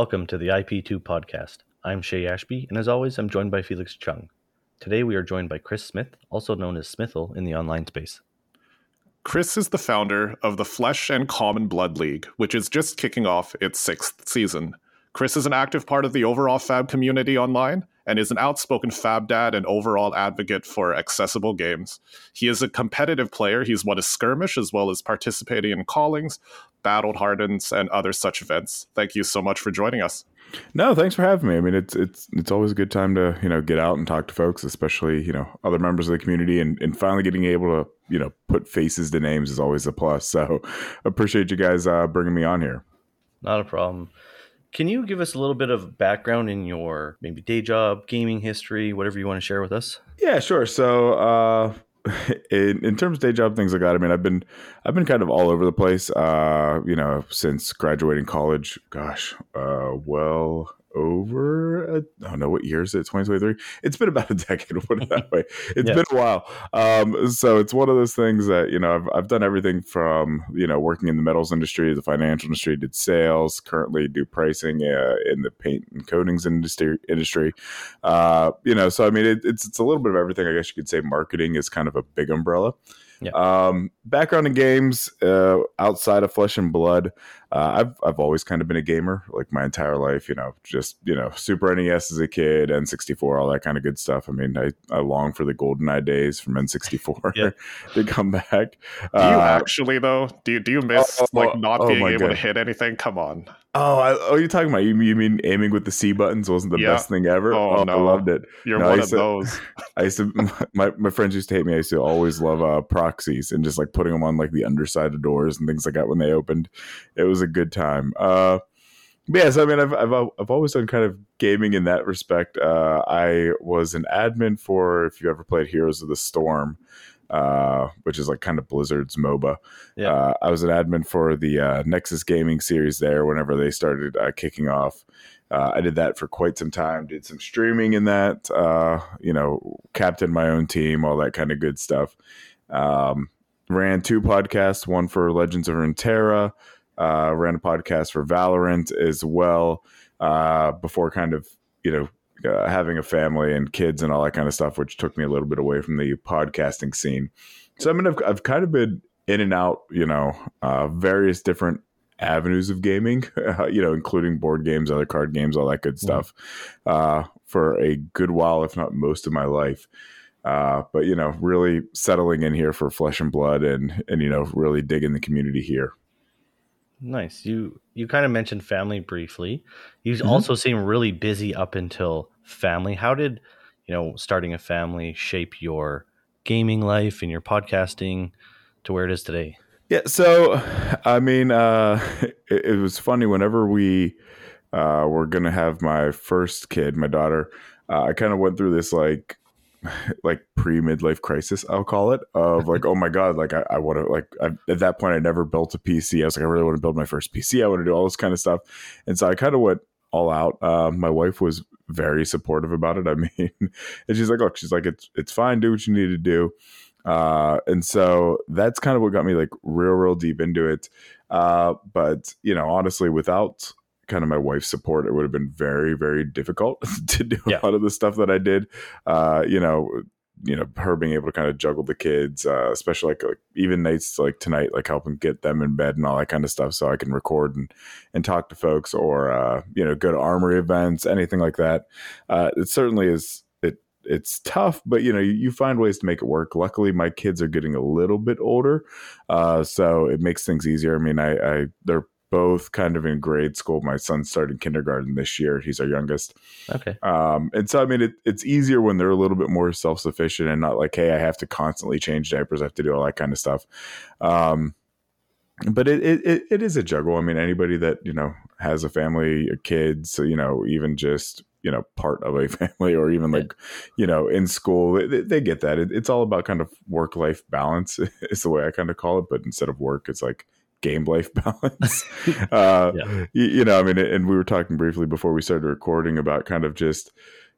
Welcome to the IP2 podcast. I'm Shea Ashby, and as always, I'm joined by Felix Chung. Today we are joined by Chris Smith, also known as Smithel in the online space. Chris is the founder of the Flesh and Common Blood League, which is just kicking off its sixth season. Chris is an active part of the overall Fab community online and is an outspoken Fab dad and overall advocate for accessible games. He is a competitive player. He's won a skirmish as well as participating in callings, battled hardens, and other such events. Thank you so much for joining us. No, thanks for having me. I mean, it's it's it's always a good time to you know get out and talk to folks, especially you know other members of the community, and and finally getting able to you know put faces to names is always a plus. So appreciate you guys uh, bringing me on here. Not a problem. Can you give us a little bit of background in your maybe day job, gaming history, whatever you want to share with us? Yeah, sure. So, uh, in, in terms of day job things like that, I mean, I've been I've been kind of all over the place. Uh, you know, since graduating college. Gosh, uh, well over I don't know what year is it 2023 it's been about a decade put it that way It's yes. been a while um, so it's one of those things that you know I've, I've done everything from you know working in the metals industry the financial industry did sales currently do pricing uh, in the paint and coatings industry industry uh, you know so I mean it, it's it's a little bit of everything I guess you could say marketing is kind of a big umbrella yeah. Um, background in games uh, outside of Flesh and Blood. Uh, I've I've always kind of been a gamer, like my entire life. You know, just you know, Super NES as a kid, N64, all that kind of good stuff. I mean, I, I long for the GoldenEye days from N64 to come back. Do you uh, actually though? Do you do you miss oh, like not oh, being able God. to hit anything? Come on. Oh, I, oh, you're talking about you, you mean aiming with the C buttons wasn't the yeah. best thing ever? Oh, oh, no. I loved it. You're no, one of to, those. I used to my, my friends used to hate me. I used to always love uh, proxies and just like putting them on like the underside of doors and things like that when they opened. It was a good time. Uh, but yes, I mean I've, I've I've always done kind of gaming in that respect. Uh, I was an admin for if you ever played Heroes of the Storm uh, which is like kind of Blizzard's MOBA. Yeah. Uh, I was an admin for the uh, Nexus Gaming series there whenever they started uh, kicking off. Uh, I did that for quite some time. Did some streaming in that. Uh, you know, captained my own team, all that kind of good stuff. Um, ran two podcasts, one for Legends of Runeterra. Ran a podcast for Valorant as well. before kind of you know uh, having a family and kids and all that kind of stuff, which took me a little bit away from the podcasting scene. So I mean, I've, I've kind of been in and out, you know, uh, various different avenues of gaming, uh, you know, including board games, other card games, all that good stuff, uh, for a good while, if not most of my life. Uh, but you know, really settling in here for flesh and blood, and and you know, really digging the community here. Nice. You you kind of mentioned family briefly. You mm-hmm. also seem really busy up until family. How did you know starting a family shape your gaming life and your podcasting to where it is today? Yeah. So, I mean, uh, it, it was funny whenever we uh, were gonna have my first kid, my daughter. Uh, I kind of went through this like like pre midlife crisis, I'll call it, of like, oh my god, like I, I want to like I, at that point I never built a PC. I was like, I really want to build my first PC. I want to do all this kind of stuff, and so I kind of went all out. Uh, my wife was very supportive about it. I mean, and she's like, look, she's like, it's it's fine, do what you need to do. Uh, and so that's kind of what got me like real, real deep into it. Uh, but you know, honestly, without kind of my wife's support, it would have been very, very difficult to do yeah. a lot of the stuff that I did. Uh, you know, you know, her being able to kind of juggle the kids, uh, especially like, like even nights like tonight, like helping get them in bed and all that kind of stuff, so I can record and and talk to folks, or uh, you know, go to armory events, anything like that. Uh, it certainly is it it's tough, but you know, you, you, find ways to make it work. Luckily, my kids are getting a little bit older, uh, so it makes things easier. I mean, I, I they're both kind of in grade school. My son started kindergarten this year. He's our youngest. Okay. Um, and so I mean, it, it's easier when they're a little bit more self sufficient and not like, hey, I have to constantly change diapers. I have to do all that kind of stuff. Um, but it, it it is a juggle. I mean, anybody that you know has a family, kids, you know, even just you know part of a family or even like you know in school they, they get that it, it's all about kind of work life balance is the way i kind of call it but instead of work it's like game life balance. uh, yeah. you, you, know, I mean, and we were talking briefly before we started recording about kind of just,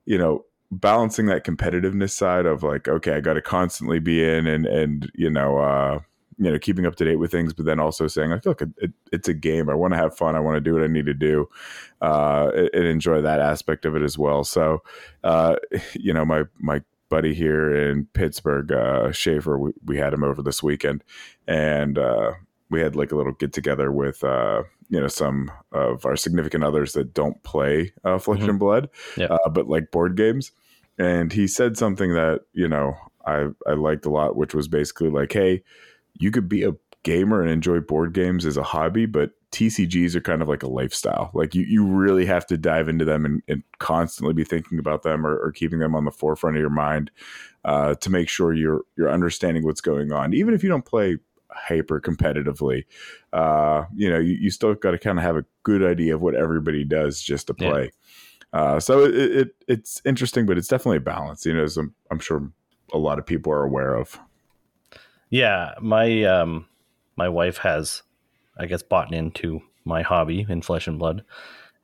you know, balancing that competitiveness side of like, okay, I got to constantly be in and, and, you know, uh, you know keeping up to date with things, but then also saying like, look, it, it's a game. I want to have fun. I want to do what I need to do, uh, and enjoy that aspect of it as well. So, uh, you know, my my buddy here in Pittsburgh, uh, Schaefer, we, we had him over this weekend, and uh, we had like a little get together with uh, you know some of our significant others that don't play uh, Flesh mm-hmm. and Blood, yep. uh, but like board games. And he said something that you know I I liked a lot, which was basically like, hey, you could be a gamer and enjoy board games as a hobby, but TCGs are kind of like a lifestyle. Like you, you really have to dive into them and, and constantly be thinking about them or, or, keeping them on the forefront of your mind uh, to make sure you're you're understanding what's going on. Even if you don't play hyper competitively. Uh, you know, you, you still got to kind of have a good idea of what everybody does just to play. Yeah. Uh, so it, it, it's interesting, but it's definitely a balance. You know, as I'm, I'm sure a lot of people are aware of. Yeah, my um, my wife has, I guess, bought into my hobby in flesh and blood,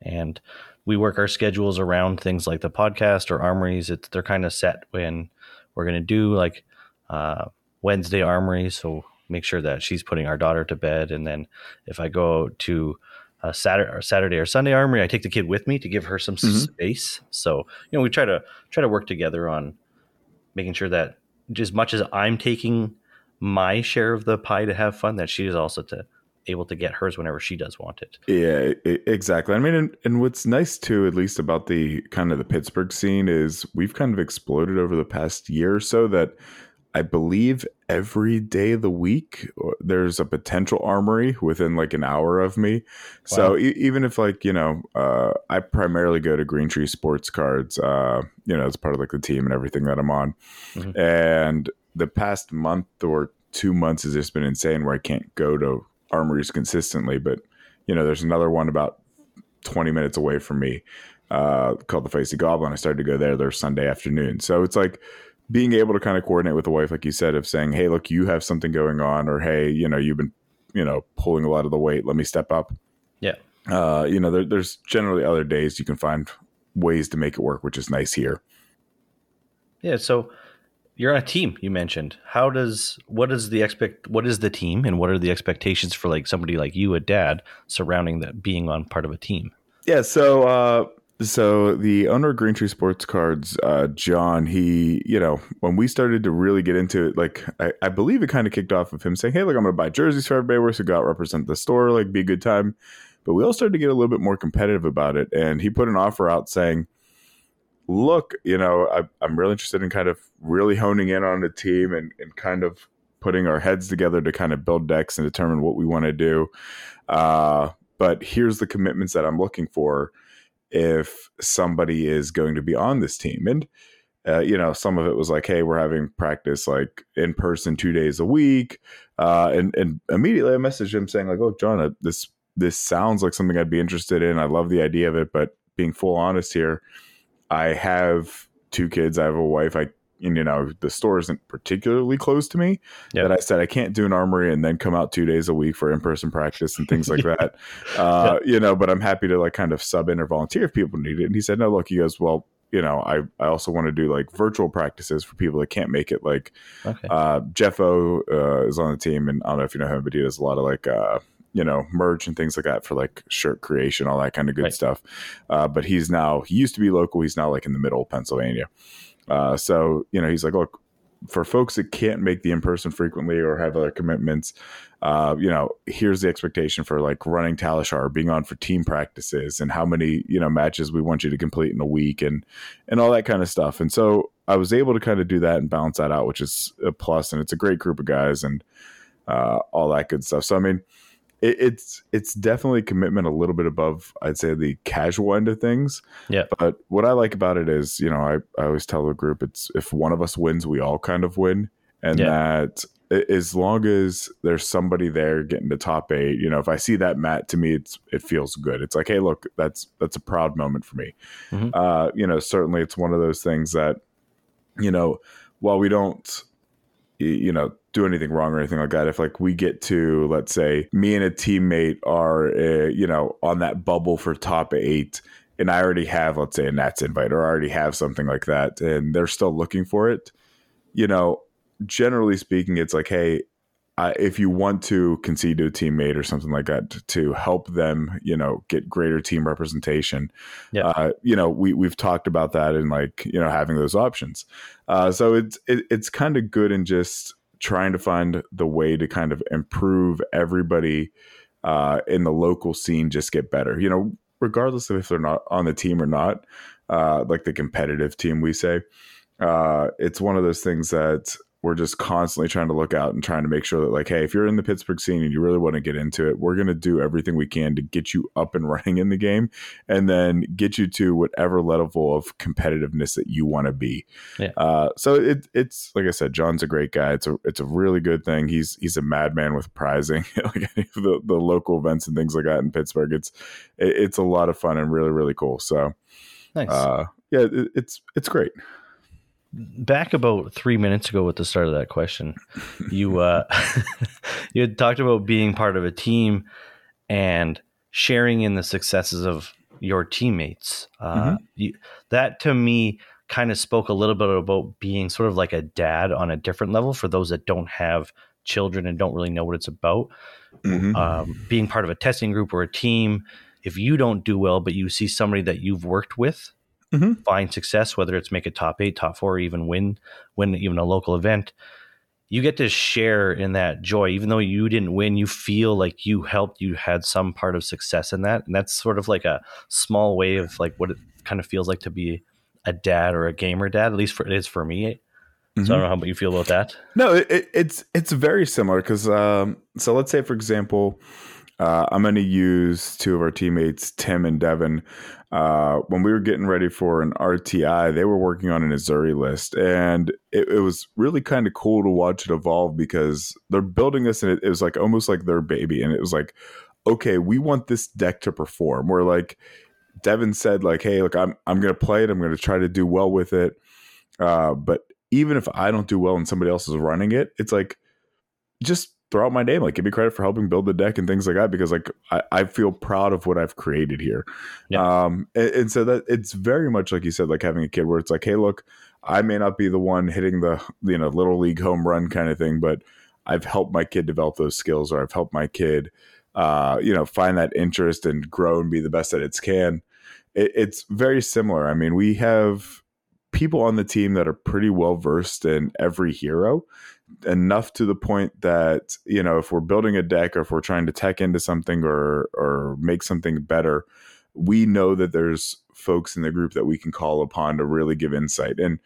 and we work our schedules around things like the podcast or armories. It's they're kind of set when we're going to do like uh, Wednesday armory, so make sure that she's putting our daughter to bed. And then if I go to a Saturday or Saturday or Sunday armory, I take the kid with me to give her some mm-hmm. space. So you know, we try to try to work together on making sure that as much as I'm taking my share of the pie to have fun, that she is also to able to get hers whenever she does want it. Yeah, exactly. I mean, and, and, what's nice too, at least about the kind of the Pittsburgh scene, is we've kind of exploded over the past year or so that I believe every day of the week there's a potential armory within like an hour of me. Wow. So e- even if like you know, uh, I primarily go to Green Tree Sports Cards, uh, you know, as part of like the team and everything that I'm on. Mm-hmm. And the past month or two months has just been insane where I can't go to armories consistently. But you know, there's another one about 20 minutes away from me uh, called the Feisty Goblin. I started to go there there Sunday afternoon. So it's like being able to kind of coordinate with the wife, like you said, of saying, "Hey, look, you have something going on," or "Hey, you know, you've been, you know, pulling a lot of the weight. Let me step up." Yeah. Uh, you know, there, there's generally other days you can find ways to make it work, which is nice here. Yeah. So you're on a team. You mentioned how does what is the expect what is the team and what are the expectations for like somebody like you, a dad, surrounding that being on part of a team? Yeah. So uh, so the owner of Green Tree Sports Cards, uh, John, he, you know, when we started to really get into it, like I, I believe it kind of kicked off of him saying, "Hey, look, I'm going to buy jerseys for everybody. We're going to go out represent the store, like be a good time." But we all started to get a little bit more competitive about it, and he put an offer out saying, "Look, you know, I, I'm really interested in kind of really honing in on the team and, and kind of putting our heads together to kind of build decks and determine what we want to do. Uh, but here's the commitments that I'm looking for." If somebody is going to be on this team. And, uh, you know, some of it was like, hey, we're having practice like in person two days a week. Uh, and, and immediately I messaged him saying, like, oh, John, uh, this, this sounds like something I'd be interested in. I love the idea of it, but being full honest here, I have two kids, I have a wife. I you know the store isn't particularly close to me yep. that i said i can't do an armory and then come out two days a week for in-person practice and things like that uh, you know but i'm happy to like kind of sub in or volunteer if people need it and he said no look he goes well you know i i also want to do like virtual practices for people that can't make it like okay. uh, jeff o uh, is on the team and i don't know if you know him but he does a lot of like uh, you know merch and things like that for like shirt creation all that kind of good right. stuff uh, but he's now he used to be local he's now like in the middle of pennsylvania uh, so you know, he's like, look, for folks that can't make the in person frequently or have other commitments, uh, you know, here's the expectation for like running Talishar, being on for team practices, and how many you know matches we want you to complete in a week, and and all that kind of stuff. And so I was able to kind of do that and balance that out, which is a plus, and it's a great group of guys and uh, all that good stuff. So I mean, it, it's it's definitely commitment a little bit above I'd say the casual end of things. Yeah. But what I like about it is, you know, I, I always tell the group it's if one of us wins, we all kind of win. And yeah. that as long as there's somebody there getting to top eight, you know, if I see that Matt, to me, it's it feels good. It's like, hey, look, that's that's a proud moment for me. Mm-hmm. Uh, you know, certainly it's one of those things that, you know, while we don't, you know, do anything wrong or anything like that. If like we get to, let's say, me and a teammate are, uh, you know, on that bubble for top eight, and I already have, let's say, a Nats invite or I already have something like that, and they're still looking for it, you know, generally speaking, it's like, hey, uh, if you want to concede to a teammate or something like that to, to help them, you know, get greater team representation, Yeah. uh, you know, we we've talked about that and like you know having those options. Uh, so it's it, it's kind of good in just trying to find the way to kind of improve everybody uh, in the local scene, just get better. You know, regardless of if they're not on the team or not, uh, like the competitive team, we say. Uh, it's one of those things that we're just constantly trying to look out and trying to make sure that like hey if you're in the pittsburgh scene and you really want to get into it we're going to do everything we can to get you up and running in the game and then get you to whatever level of competitiveness that you want to be. Yeah. uh, so it, it's like i said john's a great guy. It's a it's a really good thing. He's he's a madman with prizing like the, the local events and things like that in pittsburgh. It's it, it's a lot of fun and really really cool. So Nice. uh, yeah it, it's it's great Back about three minutes ago, at the start of that question, you uh, you had talked about being part of a team and sharing in the successes of your teammates. Uh, you, that to me kind of spoke a little bit about being sort of like a dad on a different level for those that don't have children and don't really know what it's about. Mhm. um, being part of a testing group or a team, if you don't do well, but you see somebody that you've worked with Mhm. find success, whether it's make a top eight, top four, or even win, win even a local event, you get to share in that joy. Even though you didn't win, you feel like you helped, you had some part of success in that. And that's sort of like a small way of like what it kind of feels like to be a dad or a gamer dad, at least for it is for me. So I don't know how you feel about that. No, it, it's it's very similar because um, so let's say for example, uh, I'm going to use two of our teammates, Tim and Devin. Uh, when we were getting ready for an RTI, they were working on an Azalea list, and it, it was really kind of cool to watch it evolve because they're building this, and it, it was like almost like their baby, and it was like, okay, we want this deck to perform. Where like Devin said, like, hey, look, I'm I'm going to play it, I'm going to try to do well with it, uh, but even if I don't do well and somebody else is running it, it's like just throw out my name, like give me credit for helping build the deck and things like that because like I, I feel proud of what I've created here. Yeah. Um and, and so that it's very much like you said, like having a kid where it's like, hey, look, I may not be the one hitting the you know little league home run kind of thing, but I've helped my kid develop those skills or I've helped my kid uh, you know, find that interest and grow and be the best that it's can. It, it's very similar. I mean, we have people on the team that are pretty well versed in every hero enough to the point that you know if we're building a deck or if we're trying to tech into something or or make something better we know that there's folks in the group that we can call upon to really give insight. And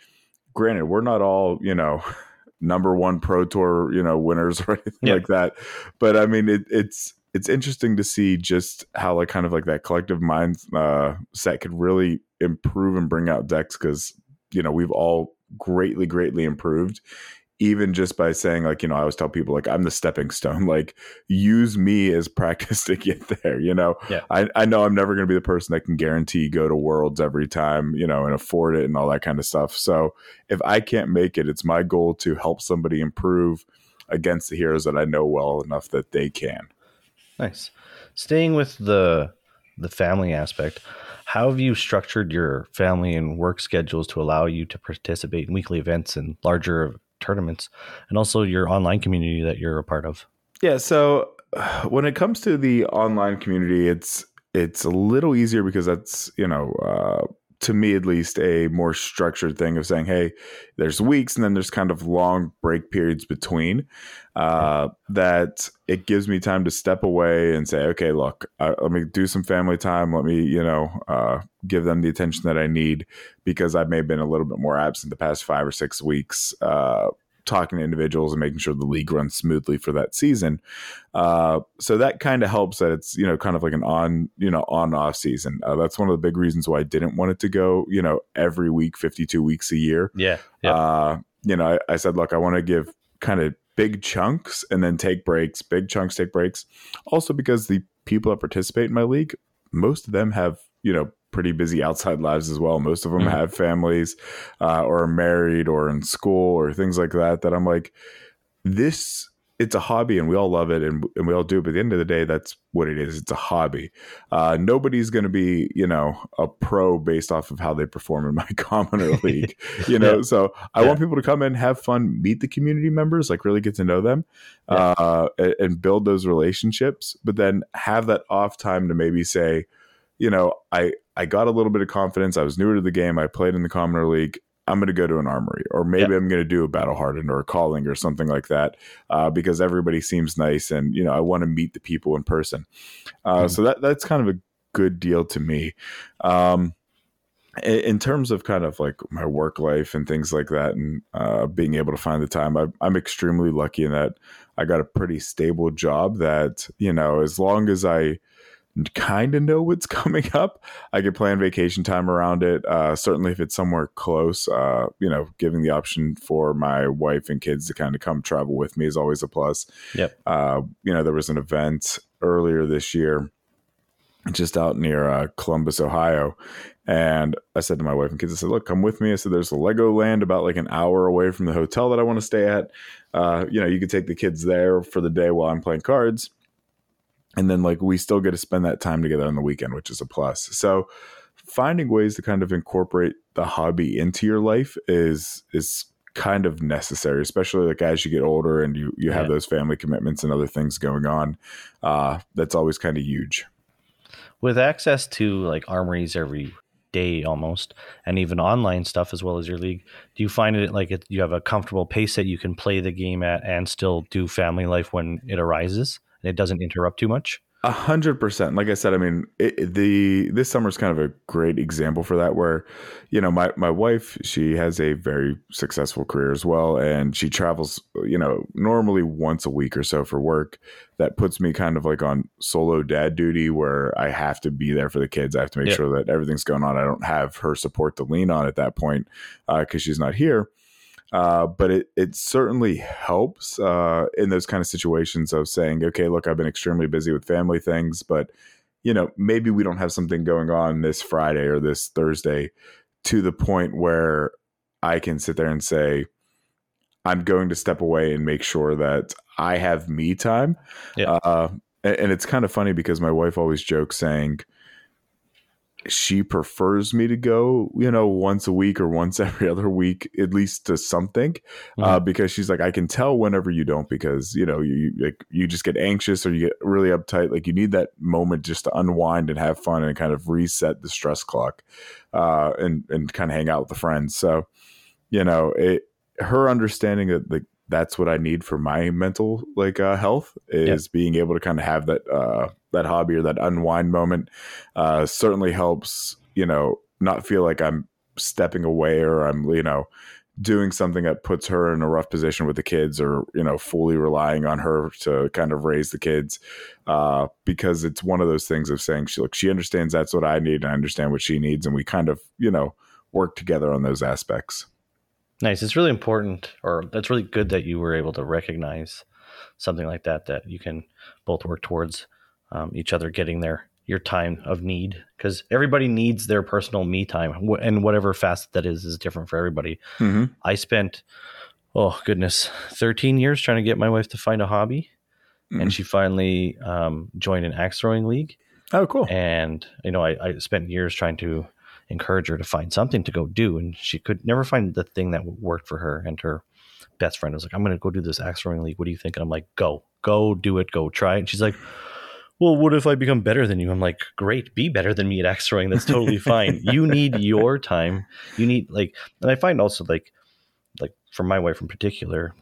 granted we're not all you know number one pro tour you know winners or anything Yeah. like that. But i mean it, it's it's interesting to see just how like kind of like that collective mind uh, set could really improve and bring out decks because you know we've all greatly greatly improved even just by saying like you know i always tell people like i'm the stepping stone like use me as practice to get there you know Yeah. i, I know i'm never going to be the person that can guarantee go to worlds every time you know and afford it and all that kind of stuff so if i can't make it it's my goal to help somebody improve against the heroes that i know well enough that they can Nice. Staying with the the family aspect, how have you structured your family and work schedules to allow you to participate in weekly events and larger tournaments, and also your online community that you're a part of? Yeah, so when it comes to the online community, it's it's a little easier because that's you know uh, to me at least a more structured thing of saying, hey, there's weeks and then there's kind of long break periods between uh, that it gives me time to step away and say, okay, look, uh, let me do some family time. Let me you know uh, give them the attention that I need because I may have been a little bit more absent the past five or six weeks. Talking to individuals and making sure the league runs smoothly for that season. Uh, so that kind of helps that it's you know kind of like an on you know on off season. Uh, that's one of the big reasons why I didn't want it to go you know every week, fifty two weeks a year. Yeah. Yeah. Uh, you know, I, I said, look, I want to give kind of big chunks and then take breaks, big chunks, take breaks. Also because the people that participate in my league, most of them have you know pretty busy outside lives as well. Most of them Mhm. have families uh, or are married or in school or things like that. That I'm like, this it's a hobby and we all love it and, and we all do it. But at the end of the day, that's what it is. It's a hobby. Uh, nobody's going to be, you know, a pro based off of how they perform in my commoner league, you know? yeah. So I yeah. want people to come in, have fun, meet the community members, like really get to know them yeah. uh, and, and build those relationships, but then have that off time to maybe say, you know, I, I got a little bit of confidence. I was newer to the game. I played in the commoner league. I'm going to go to an armory, or maybe I'm going to do a battle hardened or a calling or something like that, uh, because everybody seems nice, and you know I want to meet the people in person. Uh, mm-hmm. So that that's kind of a good deal to me. Um, in terms of kind of like my work life and things like that, and uh, being able to find the time, I, I'm extremely lucky in that I got a pretty stable job. That you know, as long as I kind of know what's coming up. I could plan vacation time around it. Uh, certainly, if it's somewhere close, uh, you know, giving the option for my wife and kids to kind of come travel with me is always a plus. Yep. Uh, you know, there was an event earlier this year, just out near uh, Columbus, Ohio. And I said to my wife and kids, I said, look, come with me. I said, there's a Legoland about like an hour away from the hotel that I want to stay at. Uh, you know, you could take the kids there for the day while I'm playing cards and then like we still get to spend that time together on the weekend which is a plus. So finding ways to kind of incorporate the hobby into your life is is kind of necessary especially like as you get older and you you have those family commitments and other things going on uh that's always kind of huge. With access to like armories every day almost and even online stuff as well as your league do you find it like it, you have a comfortable pace that you can play the game at and still do family life when it arises and it doesn't interrupt too much. A hundred percent. Like I said, I mean, it, the this summer is kind of a great example for that. Where, you know, my my wife, she has a very successful career as well, and she travels, you know, normally once a week or so for work. That puts me kind of like on solo dad duty, where I have to be there for the kids. I have to make sure that everything's going on. I don't have her support to lean on at that point because uh, she's not here. Uh, but it it certainly helps uh, in those kind of situations of saying, okay, look, I've been extremely busy with family things, but you know, maybe we don't have something going on this Friday or this Thursday to the point where I can sit there and say, I'm going to step away and make sure that I have me time. Yeah. Uh, and it's kind of funny because my wife always jokes saying, she prefers me to go, you know, once a week or once every other week, at least to something, uh, mm-hmm. uh, because she's like, I can tell whenever you don't, because you know, you like you just get anxious or you get really uptight. Like you need that moment just to unwind and have fun and kind of reset the stress clock, uh, and and kind of hang out with the friends. So, you know, it her understanding that like that's what I need for my mental like uh, health is being able to kind of have that uh, that hobby or that unwind moment. Uh, certainly helps, you know, not feel like I'm stepping away or I'm you know doing something that puts her in a rough position with the kids or you know fully relying on her to kind of raise the kids uh, because it's one of those things of saying she look she understands that's what I need and I understand what she needs and we kind of you know work together on those aspects. Nice. It's really important, or that's really good that you were able to recognize something like that, that you can both work towards um, each other getting their your time of need because everybody needs their personal me time and whatever facet that is is different for everybody mm-hmm. i spent oh goodness 13 years trying to get my wife to find a hobby mm-hmm. and she finally um, joined an axe throwing league oh cool and you know I, I spent years trying to encourage her to find something to go do. And she could never find the thing that worked for her. And her best friend was like, I'm going to go do this axe throwing league. What do you think? And I'm like, go, go do it. Go try it. And she's like, well, what if I become better than you? I'm like, great, be better than me at axe throwing. That's totally fine. You need your time. You need like, and I find also like, like for my wife in particular,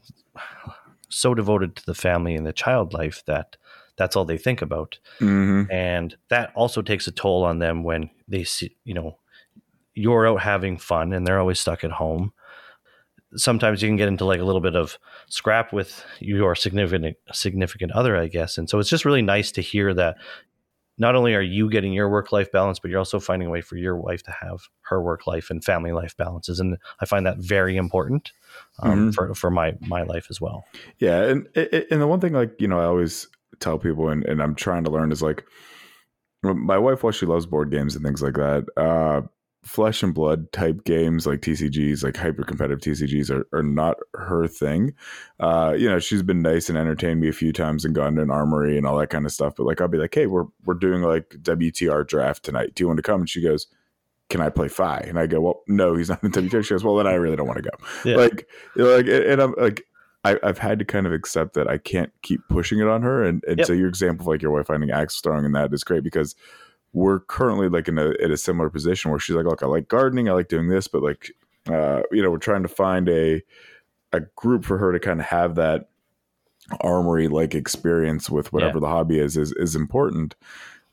so devoted to the family and the child life that that's all they think about. Mm-hmm. And that also takes a toll on them when they see, you know, you're out having fun and they're always stuck at home. Sometimes you can get into like a little bit of scrap with your significant significant other, I guess. And so it's just really nice to hear that not only are you getting your work life balance, but you're also finding a way for your wife to have her work life and family life balances. And I find that very important um, mm-hmm. for for my my life as well. Yeah, and and the one thing like you know I always tell people and, and I'm trying to learn is like my wife while she loves board games and things like that uh, flesh and blood type games like TCGs, like hyper competitive TCGs, are, are not her thing. Uh, you know, she's been nice and entertained me a few times and gone to an armory and all that kind of stuff. But like, I'll be like, hey, we're we're doing like WTR draft tonight. Do you want to come? And she goes, can I play Fai? And I go, well, no, he's not in WTR. She goes, well, then I really don't want to go. Yeah. Like, like, and I'm like, I, have had to kind of accept that I can't keep pushing it on her. And, and yep. so your example of like your wife finding axe throwing and that is great because we're currently like in a, in a similar position where she's like, look, I like gardening. I like doing this, but like, uh, you know, we're trying to find a, a group for her to kind of have that armory like experience with whatever yeah. the hobby is, is, is important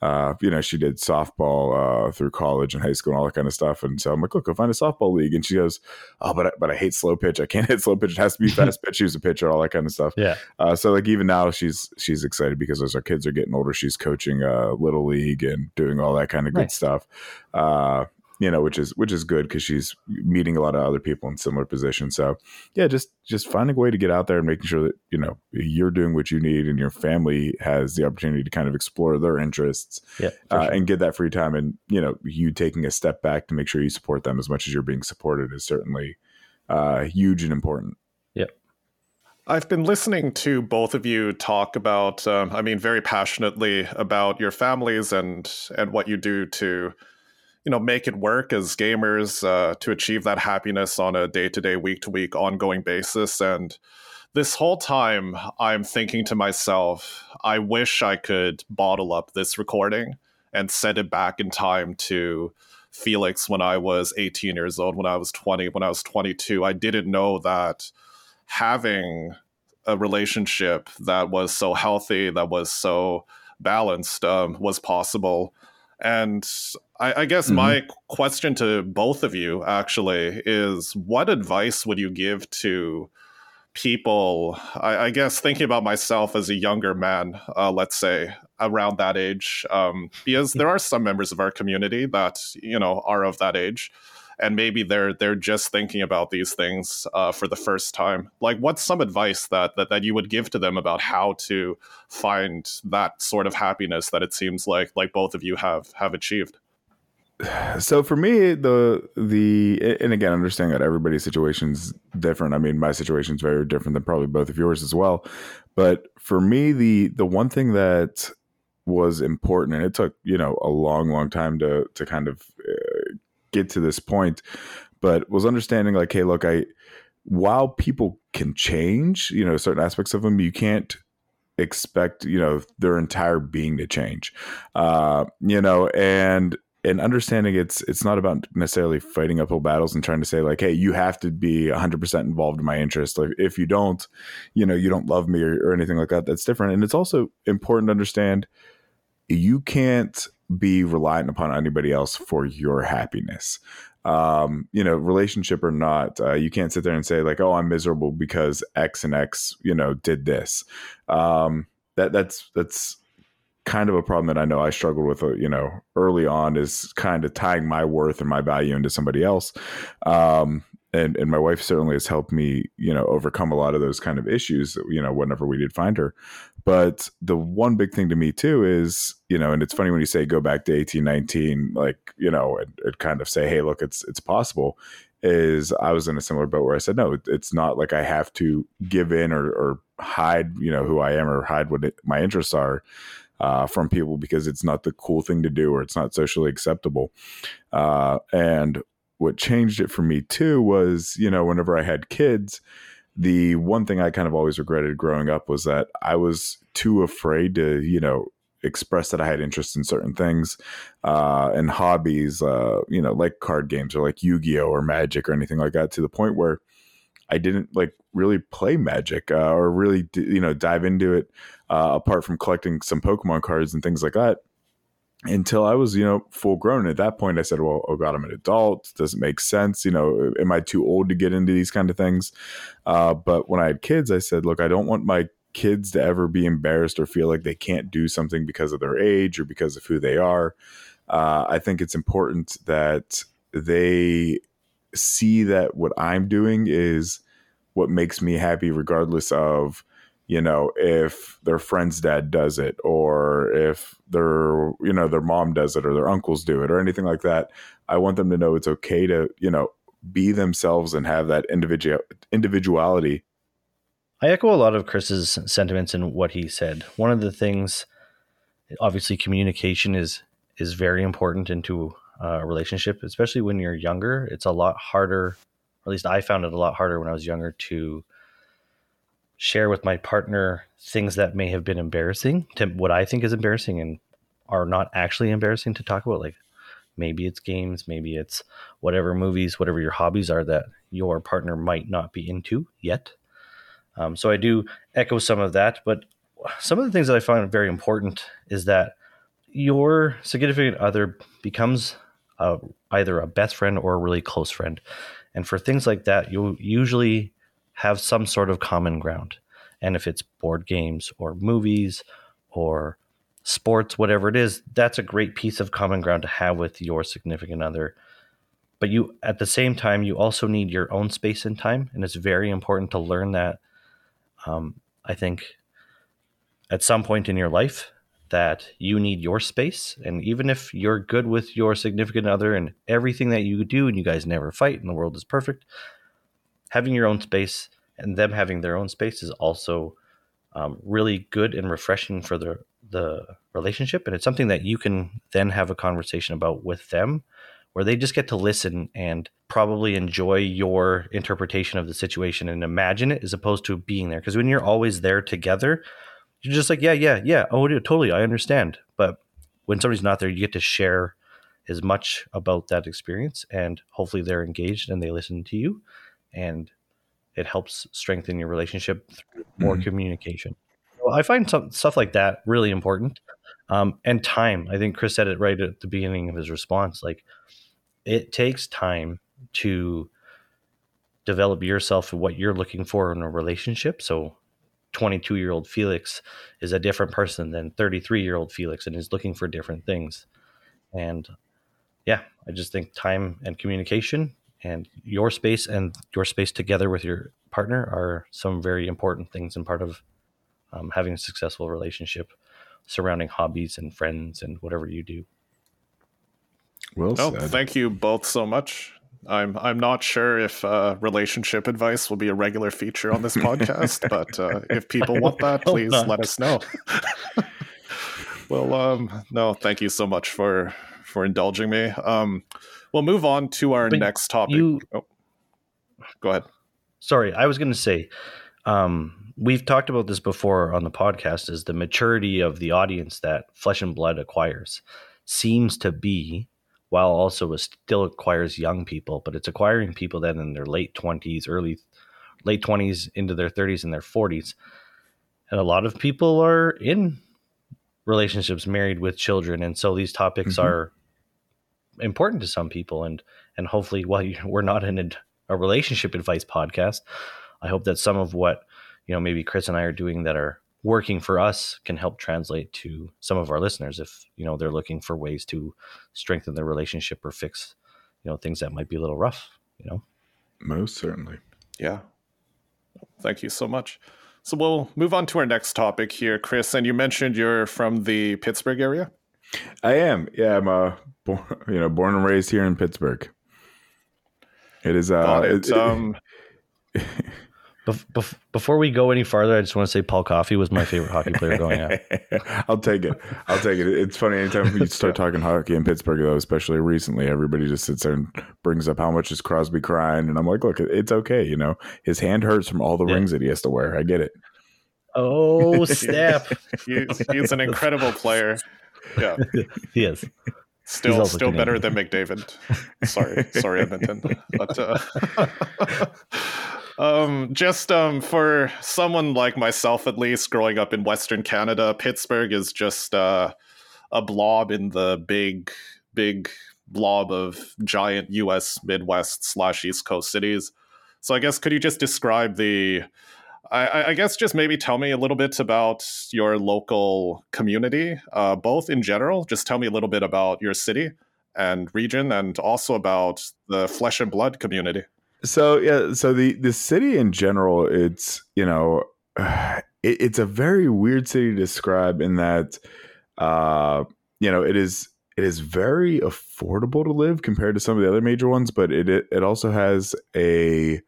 uh, you know, she did softball uh, through college and high school and all that kind of stuff. And so I'm like, look, go find a softball league. And she goes, oh, but I, but I hate slow pitch. I can't hit slow pitch. It has to be fast pitch. She was a pitcher, all that kind of stuff. Yeah. Uh, so like even now she's she's excited because as our kids are getting older, she's coaching uh, little league and doing all that kind of good nice. stuff. You know, which is which is good because she's meeting a lot of other people in similar positions. So yeah, just just finding a way to get out there and making sure that you know you're doing what you need and your family has the opportunity to kind of explore their interests yeah, uh, sure. and get that free time. And you know, you taking a step back to make sure you support them as much as you're being supported is certainly uh, huge and important. Yep. I've been listening to both of you talk about, um, I mean, very passionately about your families and and what you do to you know make it work as gamers uh, to achieve that happiness on a day-to-day week-to-week ongoing basis. And this whole time i'm thinking to myself i wish i could bottle up this recording and send it back in time to felix when i was 18 years old when i was 20 when i was 22 i didn't know that having a relationship that was so healthy that was so balanced um, was possible. And I, I guess mm-hmm. my question to both of you actually is what advice would you give to people? I, I guess thinking about myself as a younger man, uh, let's say around that age, um, because there are some members of our community that, you know, are of that age and maybe they're they're just thinking about these things uh, for the first time. Like, what's some advice that, that that you would give to them about how to find that sort of happiness that it seems like like both of you have have achieved? So for me, the the and again, understanding that everybody's situation's different. I mean, my situation's very different than probably both of yours as well. But for me, the the one thing that was important, and it took you know a long, long time to to kind of uh, get to this point, but was understanding like, hey, look, I while people can change, you know, certain aspects of them, you can't expect you know their entire being to change uh you know and and understanding it's it's not about necessarily fighting uphill battles and trying to say like hey you have to be 100% involved in my interest like if you don't you know you don't love me or, or anything like that that's different and it's also important to understand you can't be reliant upon anybody else for your happiness. Um, you know, relationship or not, uh, you can't sit there and say like, "Oh, I'm miserable because X and X, you know, did this." Um, that that's that's kind of a problem that I know I struggled with, uh, you know, early on is kind of tying my worth and my value into somebody else. Um, and and my wife certainly has helped me, you know, overcome a lot of those kind of issues, you know, whenever we did find her. But the one big thing to me too is, you know, and it's funny when you say go back to eighteen nineteen, like, you know, and, and kind of say, hey, look, it's it's possible. Is I was in a similar boat where I said, no, it's not like I have to give in or, or hide, you know, who I am or hide what it, my interests are. Uh, from people because it's not the cool thing to do or it's not socially acceptable. Uh, and what changed it for me too was, you know, whenever I had kids, the one thing I kind of always regretted growing up was that I was too afraid to, you know, express that I had interest in certain things uh, and hobbies, uh, you know, like card games or like Yu Gi Oh or Magic or anything like that, to the point where I didn't like really play Magic uh, or really, you know, dive into it uh, apart from collecting some Pokemon cards and things like that until I was, you know, full grown. At that point, I said, well, oh God, I'm an adult. Does it make sense? You know, am I too old to get into these kind of things? Uh, but when I had kids, I said, look, I don't want my kids to ever be embarrassed or feel like they can't do something because of their age or because of who they are. Uh, I think it's important that they see that what I'm doing is what makes me happy, regardless of you know, if their friend's dad does it, or if their, you know, their mom does it, or their uncles do it, or anything like that. I want them to know it's okay to, you know, be themselves and have that individual individuality. I echo a lot of Chris's sentiments in what he said. One of the things, obviously, communication is is very important into a relationship, especially when you're younger. It's a lot harder, at least I found it a lot harder when I was younger to share with my partner things that may have been embarrassing to what I think is embarrassing and are not actually embarrassing to talk about. Like maybe it's games, maybe it's whatever movies, whatever your hobbies are that your partner might not be into yet. Um, so I do echo some of that, but some of the things that I find very important is that your significant other becomes a, either a best friend or a really close friend. And for things like that, you'll usually have some sort of common ground. And if it's board games or movies or sports, whatever it is, that's a great piece of common ground to have with your significant other. But you, at the same time, you also need your own space and time. And it's very important to learn that. Um, I think at some point in your life, that you need your space. And even if you're good with your significant other and everything that you do and you guys never fight and the world is perfect, having your own space and them having their own space is also um, really good and refreshing for the the relationship and it's something that you can then have a conversation about with them where they just get to listen and probably enjoy your interpretation of the situation and imagine it as opposed to being there because when you're always there together you're just like yeah yeah yeah oh totally i understand but when somebody's not there you get to share as much about that experience and hopefully they're engaged and they listen to you and it helps strengthen your relationship through more mm-hmm. communication. Well, I find some stuff like that really important. Um, and time. I think Chris said it right at the beginning of his response. Like, it takes time to develop yourself and what you're looking for in a relationship. So, 22 year old Felix is a different person than 33 year old Felix and is looking for different things. And yeah, I just think time and communication and your space and your space together with your partner are some very important things and part of um, having a successful relationship surrounding hobbies and friends and whatever you do. Well, oh, thank you both so much. I'm I'm not sure if uh, relationship advice will be a regular feature on this podcast, but uh, if people want that, please let us know. well, um, no, thank you so much for for indulging me. Um, we'll move on to our but next topic. You, oh, go ahead. Sorry, I was going to say, um, we've talked about this before on the podcast. Is the maturity of the audience that Flesh and Blood acquires seems to be, while also still acquires young people, but it's acquiring people then in their late twenties, early late twenties into their thirties and their forties, and a lot of people are in relationships married with children. And so these topics mm-hmm. are important to some people. And and hopefully while you, we're not in a, a, relationship advice podcast i hope that some of what you know maybe chris and i are doing that are working for us can help translate to some of our listeners if you know they're looking for ways to strengthen their relationship or fix you know things that might be a little rough you know most certainly yeah thank you so much so we'll move on to our next topic here chris and you mentioned you're from the pittsburgh area I am. Yeah, I'm uh, born, you know, born and raised here in Pittsburgh. It is. Uh, it, um, before we go any farther, I just want to say Paul Coffey was my favorite hockey player going out. I'll take it. I'll take it. It's funny anytime we start talking hockey in Pittsburgh, though, especially recently, everybody just sits there and brings up how much is Crosby crying, and I'm like, look, it's okay. You know, his hand hurts from all the yeah. rings that he has to wear. I get it. Oh snap! he's, he's an incredible player. Yeah, he is. Still, still better than McDavid. Sorry, sorry, Edmonton. But uh, um, just um, for someone like myself, at least, growing up in Western Canada, Pittsburgh is just uh, a blob in the big, big blob of giant U.S. Midwest slash East Coast cities. So, I guess could you just describe the I, I, guess just maybe tell me a little bit about your local community, uh, both in general. Just tell me a little bit about your city and region, and also about the flesh and blood community. So yeah, so the the city in general, it's you know, it, it's a very weird city to describe in that, uh, you know, it is it is very affordable to live compared to some of the other major ones, but it it, it also has a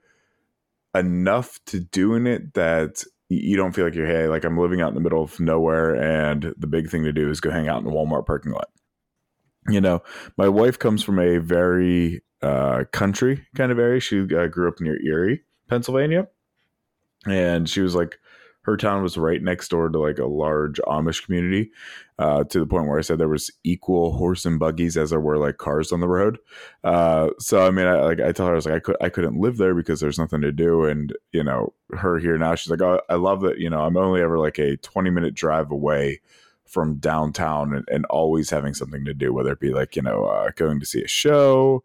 enough to do in it that you don't feel like you're hey like i'm living out in the middle of nowhere and the big thing to do is go hang out in the walmart parking lot. You know my wife comes from a very uh, country kind of area she uh, grew up near erie pennsylvania and she was like her town was right next door to like a large Amish community, uh, to the point where I said there was equal horse and buggies as there were like cars on the road. Uh, so I mean, I, like I tell her, I was like, I could I couldn't live there because there's nothing to do, and you know, her here now, she's like, oh, I love that. You know, I'm only ever like a 20 minute drive away from downtown and, and always having something to do, whether it be like you know uh, going to see a show,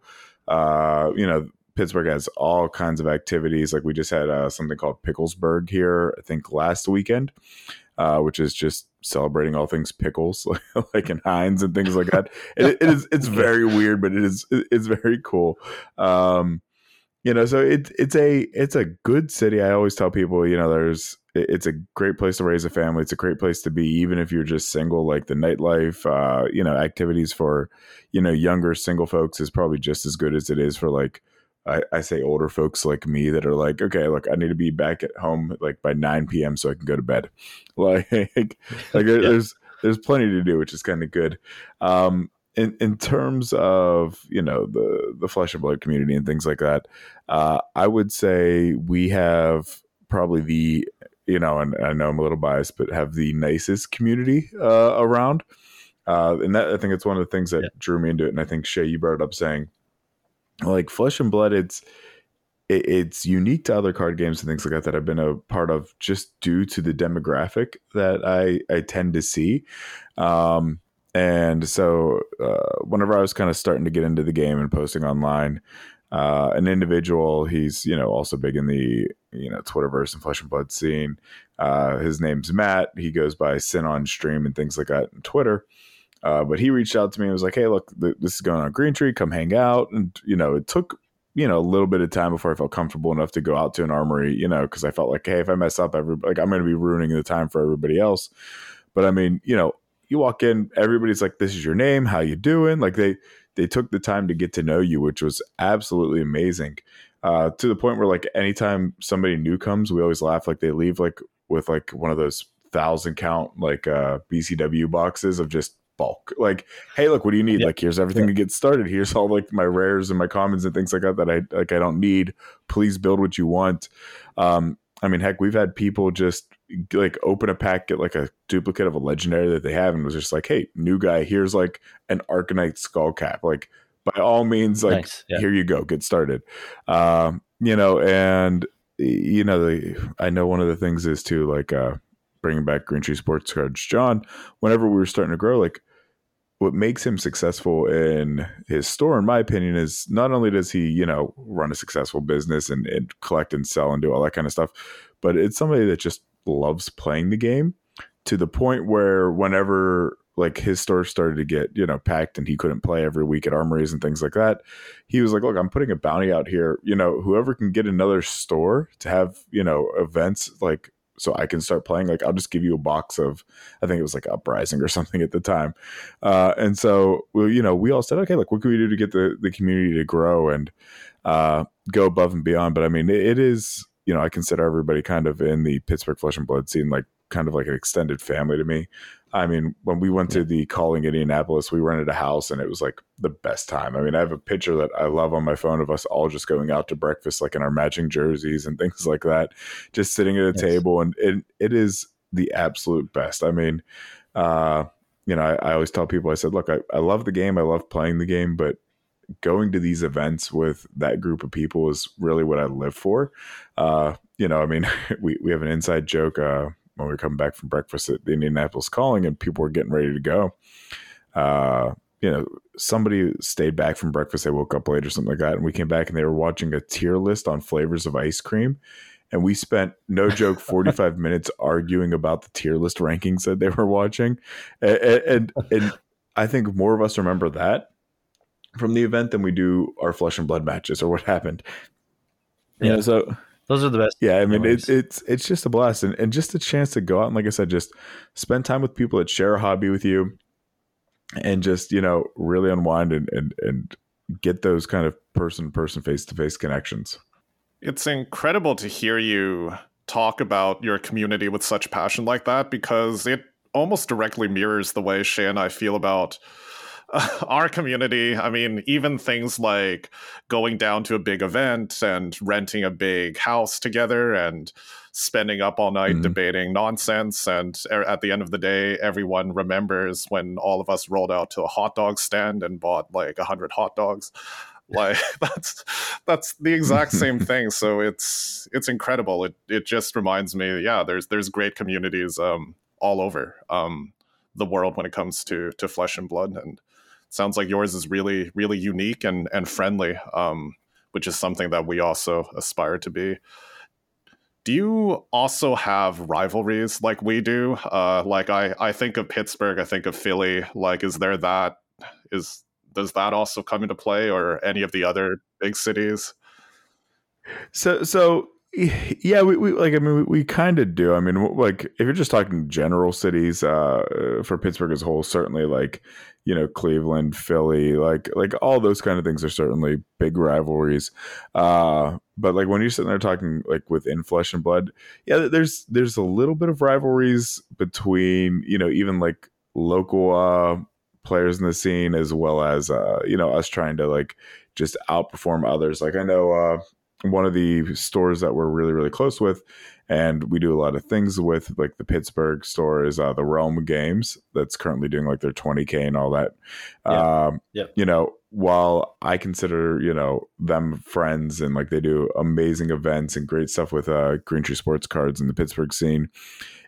uh, you know Pittsburgh has all kinds of activities. Like we just had uh, something called Picklesburg here, I think last weekend, uh, which is just celebrating all things pickles, like in Heinz and things like that. it, it is it's very weird, but it is it's very cool. Um, you know, so it's it's a it's a good city. I always tell people, you know, there's it's a great place to raise a family. It's a great place to be, even if you're just single. Like the nightlife, uh, you know, activities for you know younger single folks is probably just as good as it is for like I, I, say older folks like me that are like, okay, look, I need to be back at home like by 9 p.m. so I can go to bed. Like, like yeah. there's there's plenty to do, which is kind of good. Um, in in terms of you know the the flesh and blood community and things like that, uh, I would say we have probably the you know, and I know I'm a little biased, but have the nicest community uh, around. Uh, and that I think it's one of the things that yeah. drew me into it. And I think Shea, you brought it up saying like Flesh and Blood, it's it, it's unique to other card games and things like that that I've been a part of just due to the demographic that I I tend to see. Um, and so uh, whenever I was kind of starting to get into the game and posting online, uh, an individual, he's you know also big in the you know Twitterverse and Flesh and Blood scene. Uh, his name's Matt. He goes by Sin on Stream and things like that on Twitter. Uh, but he reached out to me and was like, "Hey, look, th- this is going on Green Tree. Come hang out." And you know, it took you know a little bit of time before I felt comfortable enough to go out to an armory. You know, because I felt like, hey, if I mess up, every like I'm going to be ruining the time for everybody else. But I mean, you know, you walk in, everybody's like, "This is your name. How you doing?" Like they they took the time to get to know you, which was absolutely amazing. Uh, to the point where like anytime somebody new comes, we always laugh like they leave like with like one of those thousand count like uh BCW boxes of just bulk. Like, hey, look, what do you need? Like, here's everything to get started. Here's all like my rares and my commons and things like that that I like I don't need. Please build what you want. Um, I mean, heck, we've had people just like open a pack, get like a duplicate of a legendary that they have, and was just like, hey, new guy, here's like an Arcanite skull cap. Like, by all means, like, nice. yeah. here you go, get started. Um, you know, and you know, the, I know one of the things is to like, uh, bringing back Green Tree Sports Cards, John, whenever we were starting to grow, like what makes him successful in his store, in my opinion, is not only does he, you know, run a successful business and, and collect and sell and do all that kind of stuff, but it's somebody that just loves playing the game to the point where whenever like his store started to get you know packed and he couldn't play every week at armories and things like that he was like look i'm putting a bounty out here you know whoever can get another store to have you know events like so I can start playing. Like I'll just give you a box of, I think it was like Uprising or something at the time. Uh, and so we, you know, we all said, okay, like what can we do to get the the community to grow and uh, go above and beyond? But I mean, it, it is, you know, I consider everybody kind of in the Pittsburgh Flesh and Blood scene like kind of like an extended family to me. I mean, when we went to the calling Indianapolis, we rented a house and it was like the best time. I mean, I have a picture that I love on my phone of us all just going out to breakfast, like in our matching jerseys and things like that, just sitting at a yes. table. And it, it is the absolute best. I mean, uh, you know, I, I, always tell people, I said, look, I, I love the game. I love playing the game, but going to these events with that group of people is really what I live for. Uh, you know, I mean, we, we have an inside joke. Uh, when we were coming back from breakfast at the Indianapolis Calling, and people were getting ready to go. Uh, you know, somebody stayed back from breakfast. They woke up late or something like that, and we came back and they were watching a tier list on flavors of ice cream. And we spent no joke 45 minutes arguing about the tier list rankings that they were watching. And, and, and I think more of us remember that from the event than we do our flesh and blood matches or what happened. Yeah. You know, so Those are the best. Yeah, I mean it's it's it's just a blast and, and just a chance to go out and like I said, just spend time with people that share a hobby with you and just, you know, really unwind and and, and get those kind of person person face to face connections. It's incredible to hear you talk about your community with such passion like that because it almost directly mirrors the way Shea and I feel about our community. I mean, even things like going down to a big event and renting a big house together and spending up all night mm-hmm. debating nonsense. And at the end of the day, everyone remembers when all of us rolled out to a hot dog stand and bought like a hundred hot dogs like that's that's the exact same thing so it's it's incredible it it just reminds me yeah there's there's great communities um all over um, the world when it comes to to flesh and blood. And sounds like yours is really really unique and and friendly, um, which is something that we also aspire to be. Do you also have rivalries like we do? Uh, like I, I think of Pittsburgh, I think of Philly. Like, is there that? Is does that also come into play, or any of the other big cities? So, so yeah, we, we like. I mean, we, we kind of do. I mean, like if you're just talking general cities, uh, for Pittsburgh as a whole, certainly like you know Cleveland, Philly, like like all those kind of things are certainly big rivalries. Uh, but like when you're sitting there talking like within flesh and blood, yeah, there's there's a little bit of rivalries between you know even like local uh, players in the scene as well as uh, you know us trying to like just outperform others. Like I know uh, one of the stores that we're really really close with and we do a lot of things with like the pittsburgh store is uh, the realm games that's currently doing like their 20k and all that yeah. Um, yeah. you know while i consider you know them friends and like they do amazing events and great stuff with uh green tree sports cards in the pittsburgh scene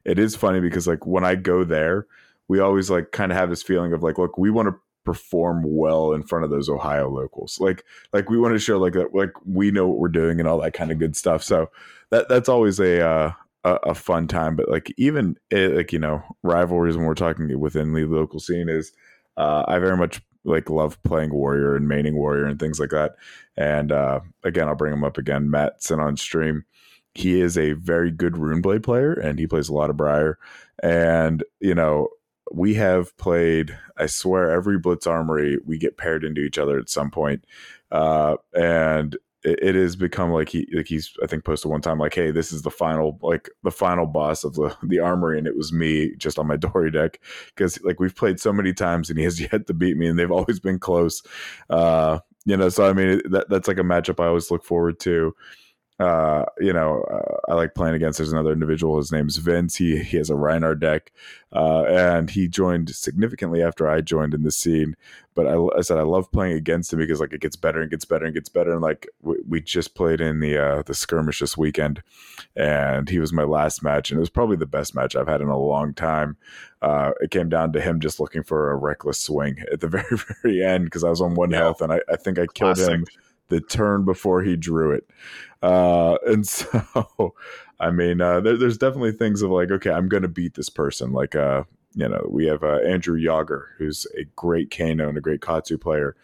it is funny because like when i go there we always like kind of have this feeling of like look we want to perform well in front of those Ohio locals. Like like we want to show like that like we know what we're doing and all that kind of good stuff. So that that's always a uh, a, fun time. But like even it, like you know rivalries when we're talking within the local scene is uh, I very much like love playing warrior and maining warrior and things like that. And uh, again, I'll bring him up again. Matt sent on stream. He is a very good runeblade player and he plays a lot of Briar. And you know we have played i swear every blitz armory we get paired into each other at some point. Uh, and it, has become like he like he's i think posted one time like hey this is the final like the final boss of the the armory and it was me just on my dory deck because like we've played so many times and he has yet to beat me and they've always been close. Uh you know so i mean that, that's like a matchup i always look forward to uh, you know, uh, I like playing against. There's another individual. His name's Vince. He he has a Rhinar deck, uh, and he joined significantly after I joined in the scene. But I, I, said I love playing against him because like it gets better and gets better and gets better. And like we, we just played in the uh, the skirmish this weekend, and he was my last match, and it was probably the best match I've had in a long time. Uh, it came down to him just looking for a reckless swing at the very very end because I was on one yeah. health, and I, I think I killed Classic. him the turn before he drew it. Uh, and so, I mean, uh, there, there's definitely things of like, okay, I'm going to beat this person. Like, uh, you know, we have uh, Andrew Yager, who's a great Kano and a great Katsu player.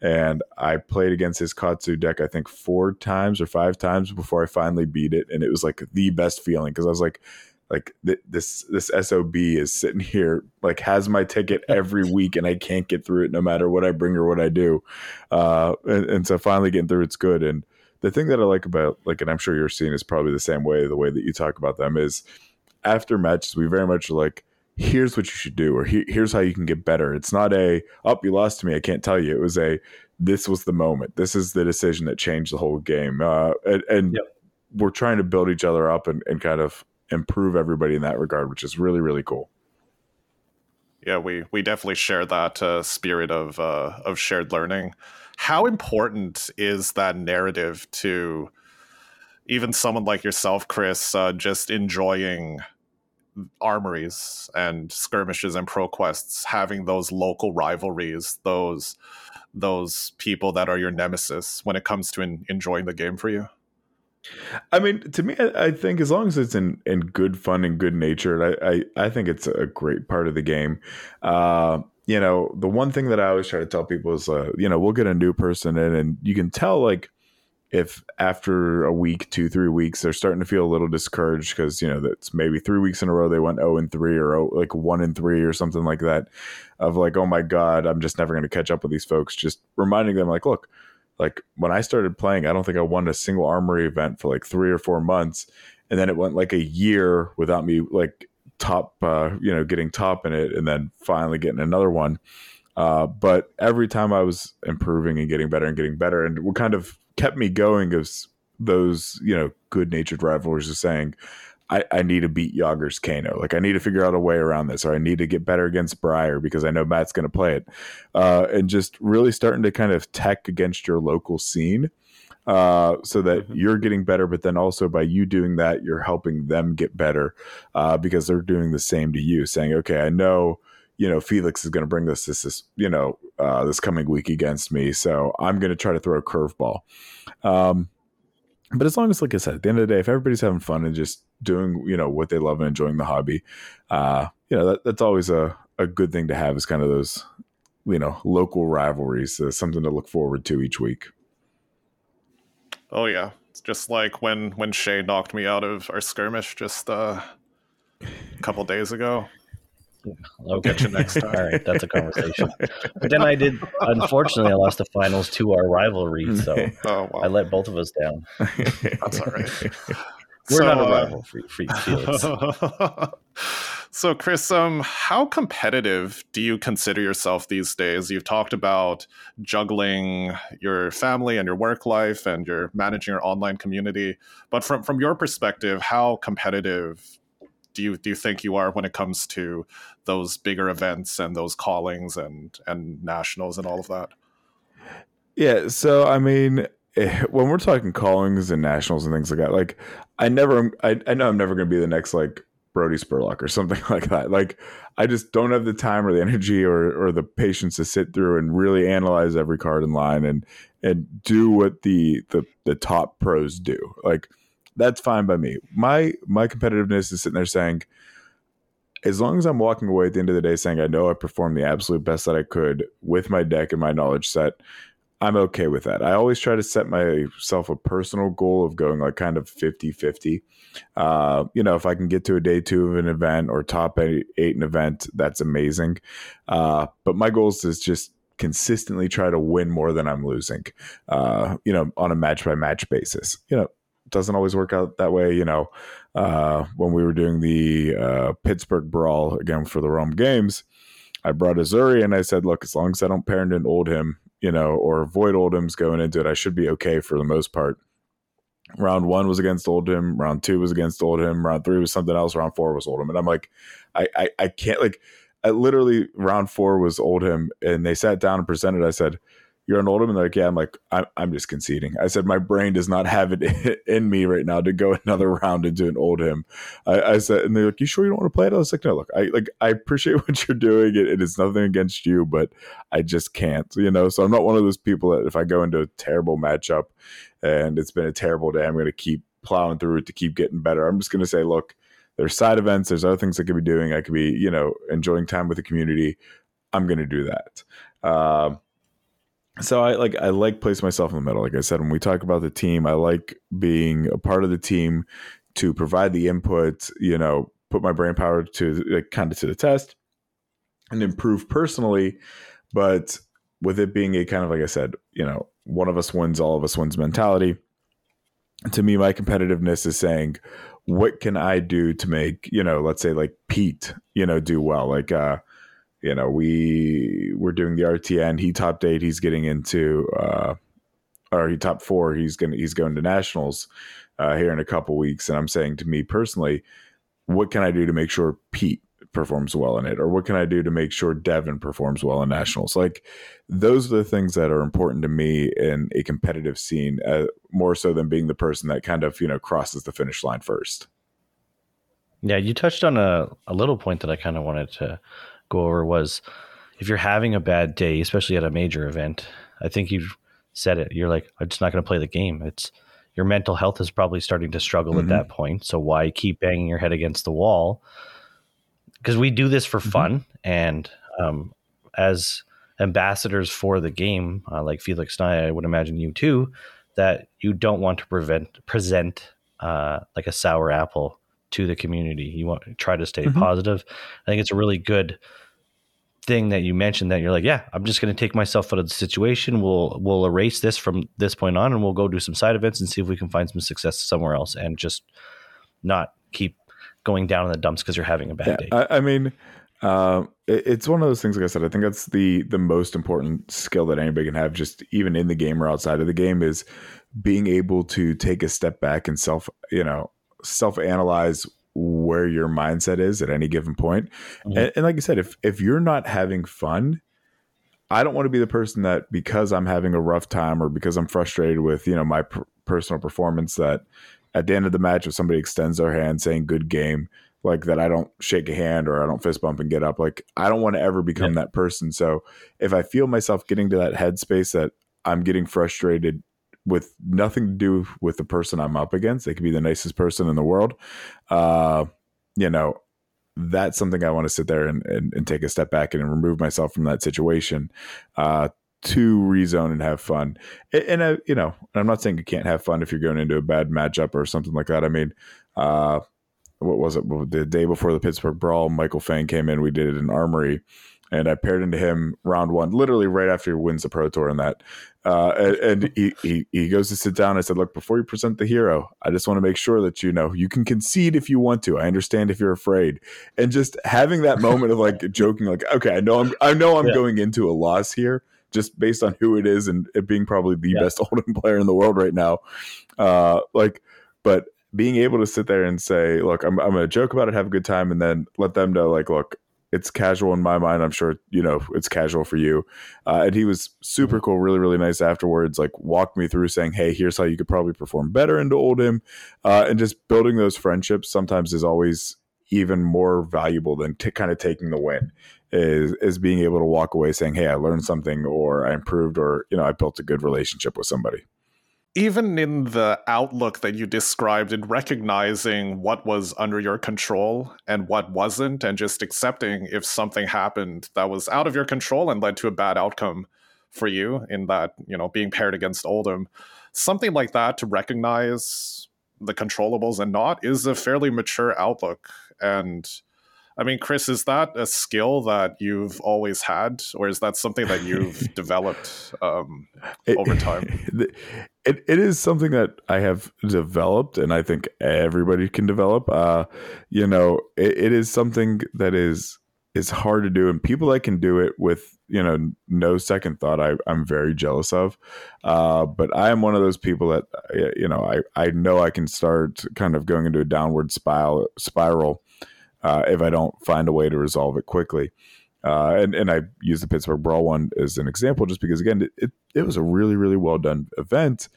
And I played against his Katsu deck, I think four times or five times before I finally beat it. And it was like the best feeling because I was like, like th- this this sob is sitting here like has my ticket every week and i can't get through it no matter what i bring or what i do. Uh and, and, so finally getting through it's good. And the thing that i like about like and i'm sure you're seeing is probably the same way the way that you talk about them is after matches we very much like here's what you should do or here's how you can get better. It's not a up oh, you lost to me i can't tell you. It was a this was the moment. This is the decision that changed the whole game. Uh and, and yep. we're trying to build each other up and, and kind of improve everybody in that regard, which is really really cool. Yeah, we we definitely share that uh, spirit of uh, of shared learning. How important is that narrative to even someone like yourself, Chris, uh, just enjoying armories and skirmishes and pro quests, having those local rivalries, those those people that are your nemesis when it comes to in, enjoying the game for you? I mean, to me, I, think as long as it's in, in good fun and good nature, I, I, I think it's a great part of the game. Uh, you know, the one thing that I always try to tell people is, uh, you know, we'll get a new person in, and you can tell like if after a week, two, three weeks, they're starting to feel a little discouraged because you know that's maybe three weeks in a row they went zero and three or 0, like one and three or something like that, of like oh my god, I'm just never going to catch up with these folks. Just reminding them like, look, like when I started playing, I don't think I won a single armory event for like three or four months, and then it went like a year without me like top, uh, you know, getting top in it, and then finally getting another one. Uh, but every time I was improving and getting better and getting better, and what kind of kept me going is those, you know, good natured rivalries are saying, I, I need to beat Yager's Kano. Like I need to figure out a way around this, or I need to get better against Briar because I know Matt's going to play it, uh, and just really starting to kind of tech against your local scene, uh, so that mm-hmm. you're getting better. But then also by you doing that, you're helping them get better uh, because they're doing the same to you, saying, "Okay, I know you know, Felix is going to bring this, this, this, you know, uh, this coming week against me. So I'm going to try to throw a curveball. Um, but as long as, like I said, at the end of the day, if everybody's having fun and just doing, you know, what they love and enjoying the hobby, uh, you know, that, that's always a, a good thing to have is kind of those, you know, local rivalries, uh, something to look forward to each week. Oh yeah. It's just like when, when Shea knocked me out of our skirmish just, uh, a couple days ago. I'll get you next time. all right, that's a conversation. But then I did. Unfortunately, I lost the finals to our rivalry, so oh, wow. I let both of us down. That's all right. We're so, not a uh, rival for, for Felix. so, Chris, um, how competitive do you consider yourself these days? You've talked about juggling your family and your work life, and you're managing your online community. But from from your perspective, how competitive do you do you think you are when it comes to those bigger events and those callings and and nationals and all of that? Yeah, so I mean, when we're talking callings and nationals and things like that, like I never, I, I know I'm never going to be the next like Brody Spurlock or something like that. Like I just don't have the time or the energy or or the patience to sit through and really analyze every card in line and and do what the the the top pros do. Like that's fine by me. My my competitiveness is sitting there saying, as long as I'm walking away at the end of the day saying I know I performed the absolute best that I could with my deck and my knowledge set, I'm okay with that. I always try to set myself a personal goal of going like kind of 50 50. Uh, you know, if I can get to a day two of an event or top eight, eight an event, that's amazing. Uh, but my goal is just consistently try to win more than I'm losing, uh, you know, on a match by match basis. You know, doesn't always work out that way. You know, uh, when we were doing the uh, Pittsburgh Brawl again for the Rome Games, I brought Azuri and I said, look, as long as I don't parent and Oldhim, you know, or avoid Oldhims going into it, I should be okay for the most part. Round one was against Oldhim. Round two was against Oldhim. Round three was something else. Round four was Oldhim. And I'm like, I, I, I can't like, I literally round four was Oldhim, and they sat down and presented. I said, you're an? And they're like, yeah. I'm like, I'm, I'm just conceding. I said, my brain does not have it in me right now to go another round into an Oldhim. I, I said, and they're like, you sure you don't want to play it? I was like, no, look, I like, I appreciate what you're doing. It, it is nothing against you, but I just can't, you know? So I'm not one of those people that if I go into a terrible matchup and it's been a terrible day, I'm going to keep plowing through it to keep getting better. I'm just going to say, look, there's side events, there's other things I could be doing. I could be, you know, enjoying time with the community. I'm going to do that. Um, so I like I like place myself in the middle. Like I said, when we talk about the team, I like being a part of the team to provide the input. You know, put my brain power to like, kind of to the test and improve personally. But with it being a kind of like I said, you know, one of us wins, all of us wins mentality. To me, my competitiveness is saying, what can I do to make you know, let's say like Pete, you know, do well. Like uh, you know, we we're doing the RTN. He top eight. He's getting into, uh, or he top four. He's going he's going to nationals uh, here in a couple weeks. And I'm saying to me personally, what can I do to make sure Pete performs well in it, or what can I do to make sure Devin performs well in nationals? Like those are the things that are important to me in a competitive scene, uh, more so than being the person that kind of you know crosses the finish line first. Yeah, you touched on a, a little point that I kind of wanted to go over was if you're having a bad day, especially at a major event, I think you've said it. You're like, I'm just not going to play the game. It's your mental health is probably starting to struggle mm-hmm. at that point. So why keep banging your head against the wall? Because we do this for mm-hmm. fun, and um, as ambassadors for the game, uh, like Felix and I, I would imagine you too. that you don't want to prevent present uh, like a sour apple to the community. You want to try to stay mm-hmm. positive. I think it's a really good thing that you mentioned that you're like, yeah, I'm just going to take myself out of the situation. We'll we'll erase this from this point on, and we'll go do some side events and see if we can find some success somewhere else, and just not keep going down in the dumps because you're having a bad yeah, day. I, I mean, uh, it, it's one of those things. Like I said, I think that's the the most important skill that anybody can have, just even in the game or outside of the game, is being able to take a step back and self, you know, self analyze where your mindset is at any given point. Mm-hmm. And, and like you said, if if you're not having fun, I don't want to be the person that because I'm having a rough time or because I'm frustrated with you know my per- personal performance that at the end of the match if somebody extends their hand saying good game like that I don't shake a hand or I don't fist bump and get up like I don't want to ever become yeah. that person so if I feel myself getting to that headspace that I'm getting frustrated with nothing to do with the person I'm up against. They could be the nicest person in the world. Uh, you know, that's something I want to sit there and, and, and, take a step back and remove myself from that situation uh, to rezone and have fun. And, and uh, you know, I'm not saying you can't have fun if you're going into a bad matchup or something like that. I mean, uh, what was it? The day before the Pittsburgh Brawl, Michael Feng came in. We did it in Armory and I paired into him round one, literally right after he wins the Pro Tour and that. Uh, and, and he, he, he goes to sit down. I said, "Look, before you present the hero, I just want to make sure that you know you can concede if you want to. I understand if you're afraid." And just having that moment of like joking, like, "Okay, I know I'm I know I'm yeah. going into a loss here." Just based on who it is and it being probably the yeah. best Oldhim player in the world right now, uh, like, but being able to sit there and say, "Look, I'm, I'm going to joke about it, have a good time," and then let them know, like, "Look, it's casual in my mind. I'm sure you know it's casual for you. Uh, and he was super mm-hmm. cool, really, really nice afterwards. Like walked me through saying, "Hey, here's how you could probably perform better into Oldhim," uh, and just building those friendships sometimes is always even more valuable than t- kind of taking the win. Is is being able to walk away saying, "Hey, I learned something," or "I improved," or you know, I built a good relationship with somebody even in the outlook that you described in recognizing what was under your control and what wasn't and just accepting if something happened that was out of your control and led to a bad outcome for you in that you know being paired against Oldhim, something like that to recognize the controllables and not is a fairly mature outlook. And I mean, Chris, is that a skill that you've always had, or is that something that you've developed um, over time? It, it is something that I have developed, and I think everybody can develop. Uh, you know, it, it is something that is is hard to do, and people that can do it with you know no second thought, I, I'm very jealous of. Uh, but I am one of those people that you know I I know I can start kind of going into a downward spiral spiral uh, if I don't find a way to resolve it quickly. Uh, and and I use the Pittsburgh Brawl one as an example, just because again, it, it, was a really really well done event,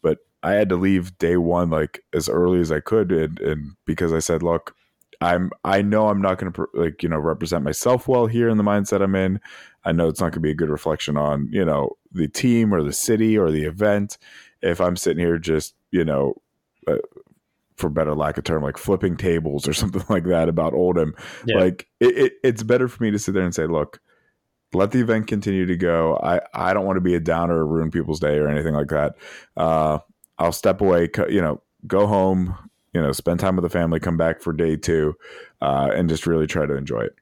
but I had to leave day one like as early as I could, and, and because I said, look, I'm I know I'm not going to like you know represent myself well here in the mindset I'm in. I know it's not going to be a good reflection on you know the team or the city or the event if I'm sitting here just you know uh, for better lack of term, like flipping tables or something like that about Oldhim. Yeah. Like it, it, it's better for me to sit there and say, look, let the event continue to go. I, I don't want to be a downer or ruin people's day or anything like that. Uh, I'll step away, you know, go home, you know, spend time with the family, come back for day two, uh, and just really try to enjoy it.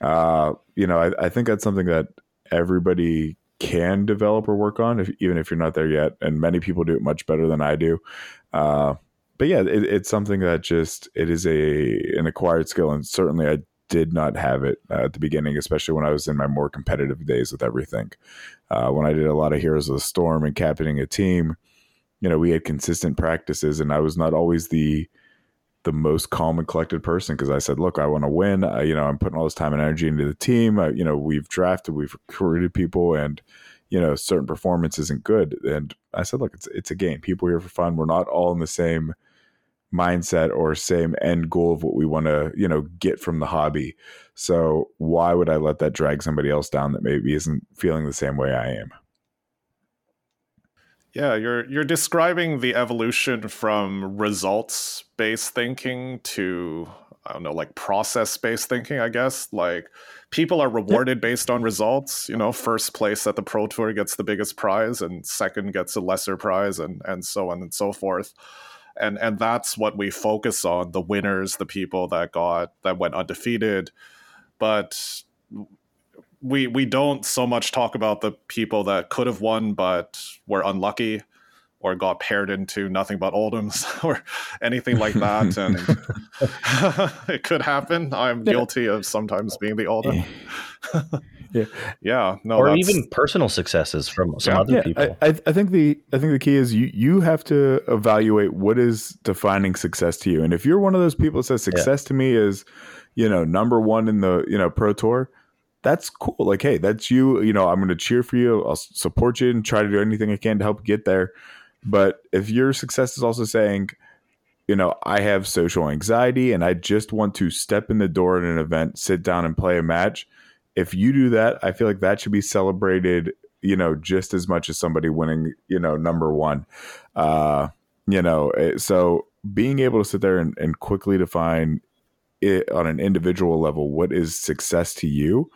Uh, you know, I, I think that's something that everybody can develop or work on, if, even if you're not there yet. And many people do it much better than I do. Uh, but yeah, it, it's something that just it is a an acquired skill, and certainly I did not have it uh, at the beginning, especially when I was in my more competitive days with everything. Uh, when I did a lot of Heroes of the Storm and captaining a team, you know, we had consistent practices, and I was not always the the most calm and collected person because I said, "Look, I want to win. I, you know, I'm putting all this time and energy into the team. I, you know, we've drafted, we've recruited people, and you know, certain performance isn't good." And I said, "Look, it's it's a game. People here for fun. We're not all in the same." Mindset or same end goal of what we want to you know get from the hobby so why would i let that drag somebody else down that maybe isn't feeling the same way i am yeah you're you're describing the evolution from results based thinking to I don't know, like process based thinking, I guess. Like people are rewarded based on results. You know, first place at the Pro Tour gets the biggest prize, and second gets a lesser prize, and and so on and so forth. And and that's what we focus on: the winners, the people that got that went undefeated. But we we don't so much talk about the people that could have won but were unlucky or got paired into nothing but Oldhims or anything like that. and it could happen. I'm guilty of sometimes being the Oldhim. Eh. Yeah. yeah. No. Or even personal successes from some yeah. other yeah, people. I, I think the I think the key is you you have to evaluate what is defining success to you. And if you're one of those people that says success to me is, you know, number one in the, you know, pro tour, that's cool. Like, hey, that's you. You know, I'm going to cheer for you. I'll support you and try to do anything I can to help get there. But if your success is also saying, you know, I have social anxiety and I just want to step in the door at an event, sit down and play a match. If you do that, I feel like that should be celebrated, you know, just as much as somebody winning, you know, number one. Uh, you know, eh, so being able to sit there and, and quickly define it on an individual level, what is success to you?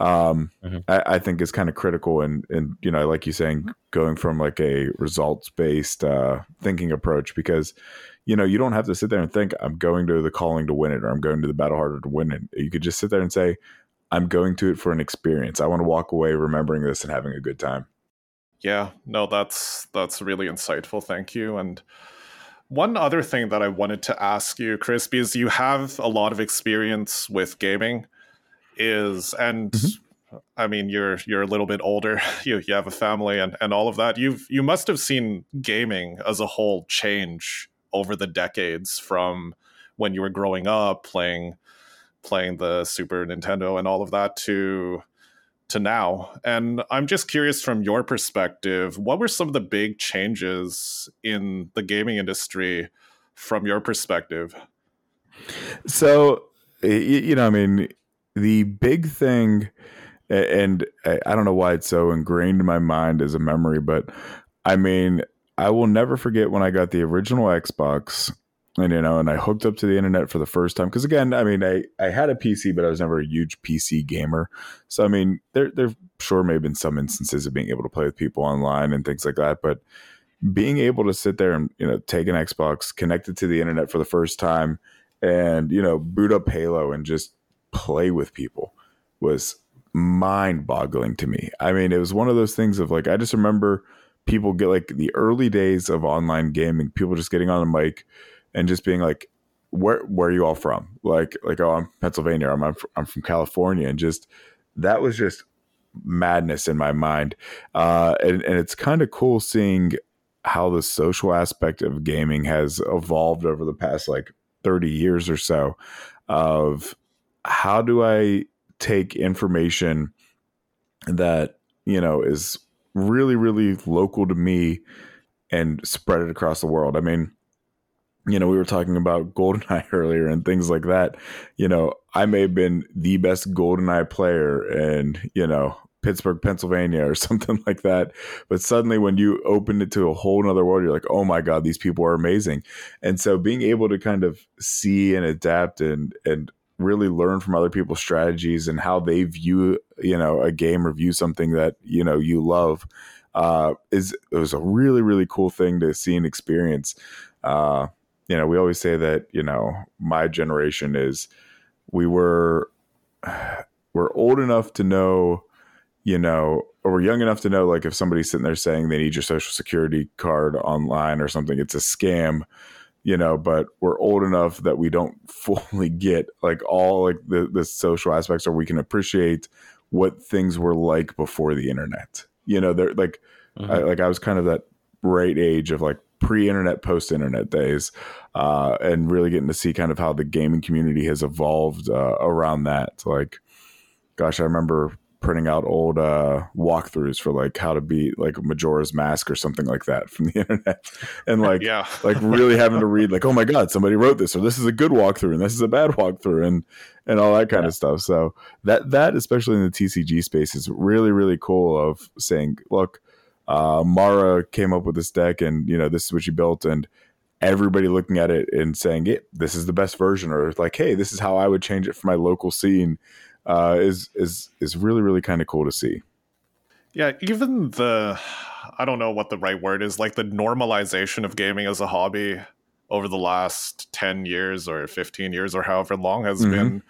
um, mm-hmm. I, I, think is kind of critical. And and you know, like you saying, going from like a results based uh, thinking approach because you know you don't have to sit there and think I'm going to the calling to win it or I'm going to the Battle Hardened to win it. You could just sit there and say I'm going to it for an experience. I want to walk away remembering this and having a good time. Yeah, no, that's that's really insightful. Thank you. And one other thing that I wanted to ask you, Chris, because you have a lot of experience with gaming is and mm-hmm. I mean you're you're a little bit older you you have a family and and all of that you've you must have seen gaming as a whole change over the decades from when you were growing up playing playing the Super Nintendo and all of that to to now. And I'm just curious from your perspective, what were some of the big changes in the gaming industry from your perspective? So, you know, I mean, the big thing, and I don't know why it's so ingrained in my mind as a memory, but I mean, I will never forget when I got the original Xbox and you know and i hooked up to the internet for the first time. Because again i mean i i had a pc but i was never a huge pc gamer. So i mean there there sure may have been some instances of being able to play with people online and things like that. But being able to sit there and you know take an xbox connect it to the internet for the first time and you know boot up halo and just play with people was mind boggling to me. I mean, it was one of those things of like, I just remember people get like the early days of online gaming, people just getting on a mic and just being like, where, where are you all from? Like, like, oh, I'm Pennsylvania. I'm, I'm, I'm from California. And just, that was just madness in my mind. Uh, and, and it's kind of cool seeing how the social aspect of gaming has evolved over the past like 30 years or so of how do I take information that, you know, is really, really local to me and spread it across the world? I mean, you know, we were talking about GoldenEye earlier and things like that. You know, I may have been the best GoldenEye player in, you know, Pittsburgh, Pennsylvania, or something like that. But suddenly, when you open it to a whole nother world, you're like, oh my God, these people are amazing. And so, being able to kind of see and adapt and and really learn from other people's strategies and how they view you know a game or view something that you know you love uh, is it was a really really cool thing to see and experience. Uh, you know, we always say that you know my generation is we were we're old enough to know you know or we're young enough to know like if somebody's sitting there saying they need your social security card online or something it's a scam you know, but we're old enough that we don't fully get like all like the, the social aspects or we can appreciate what things were like before the internet. You know, they're like, mm-hmm. I, like I was kind of that right age of like pre-internet, post-internet days, uh, and really getting to see kind of how the gaming community has evolved uh, around that. Like, gosh, I remember printing out old uh, walkthroughs for like how to beat like Majora's Mask or something like that from the internet, and like yeah, like really having to read like, oh my god, somebody wrote this, or this is a good walkthrough, and this is a bad walkthrough, and and all that kind yeah. of stuff. So that that especially in the TCG space is really really cool. Of saying, look, uh, Mara came up with this deck, and you know this is what she built, and everybody looking at it and saying, "It this is the best version," or like, "Hey, this is how I would change it for my local scene," uh, is is is really really kind of cool to see. Yeah, even the I don't know what the right word is, like the normalization of gaming as a hobby over the last 10 years or 15 years or however long has mm-hmm. been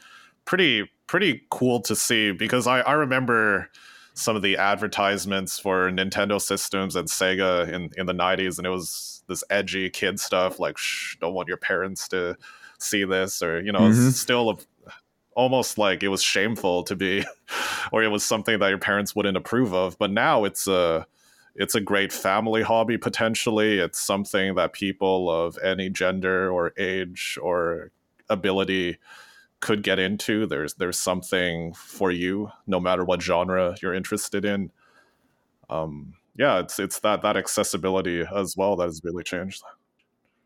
pretty pretty cool to see because I, I remember some of the advertisements for Nintendo systems and Sega in, in the 90s and it was this edgy kid stuff like shh don't want your parents to see this or you know mm-hmm. still a, almost like it was shameful to be or it was something that your parents wouldn't approve of but now it's a it's a great family hobby potentially it's something that people of any gender or age or ability could get into there's there's something for you no matter what genre you're interested in um yeah it's it's that that accessibility as well that has really changed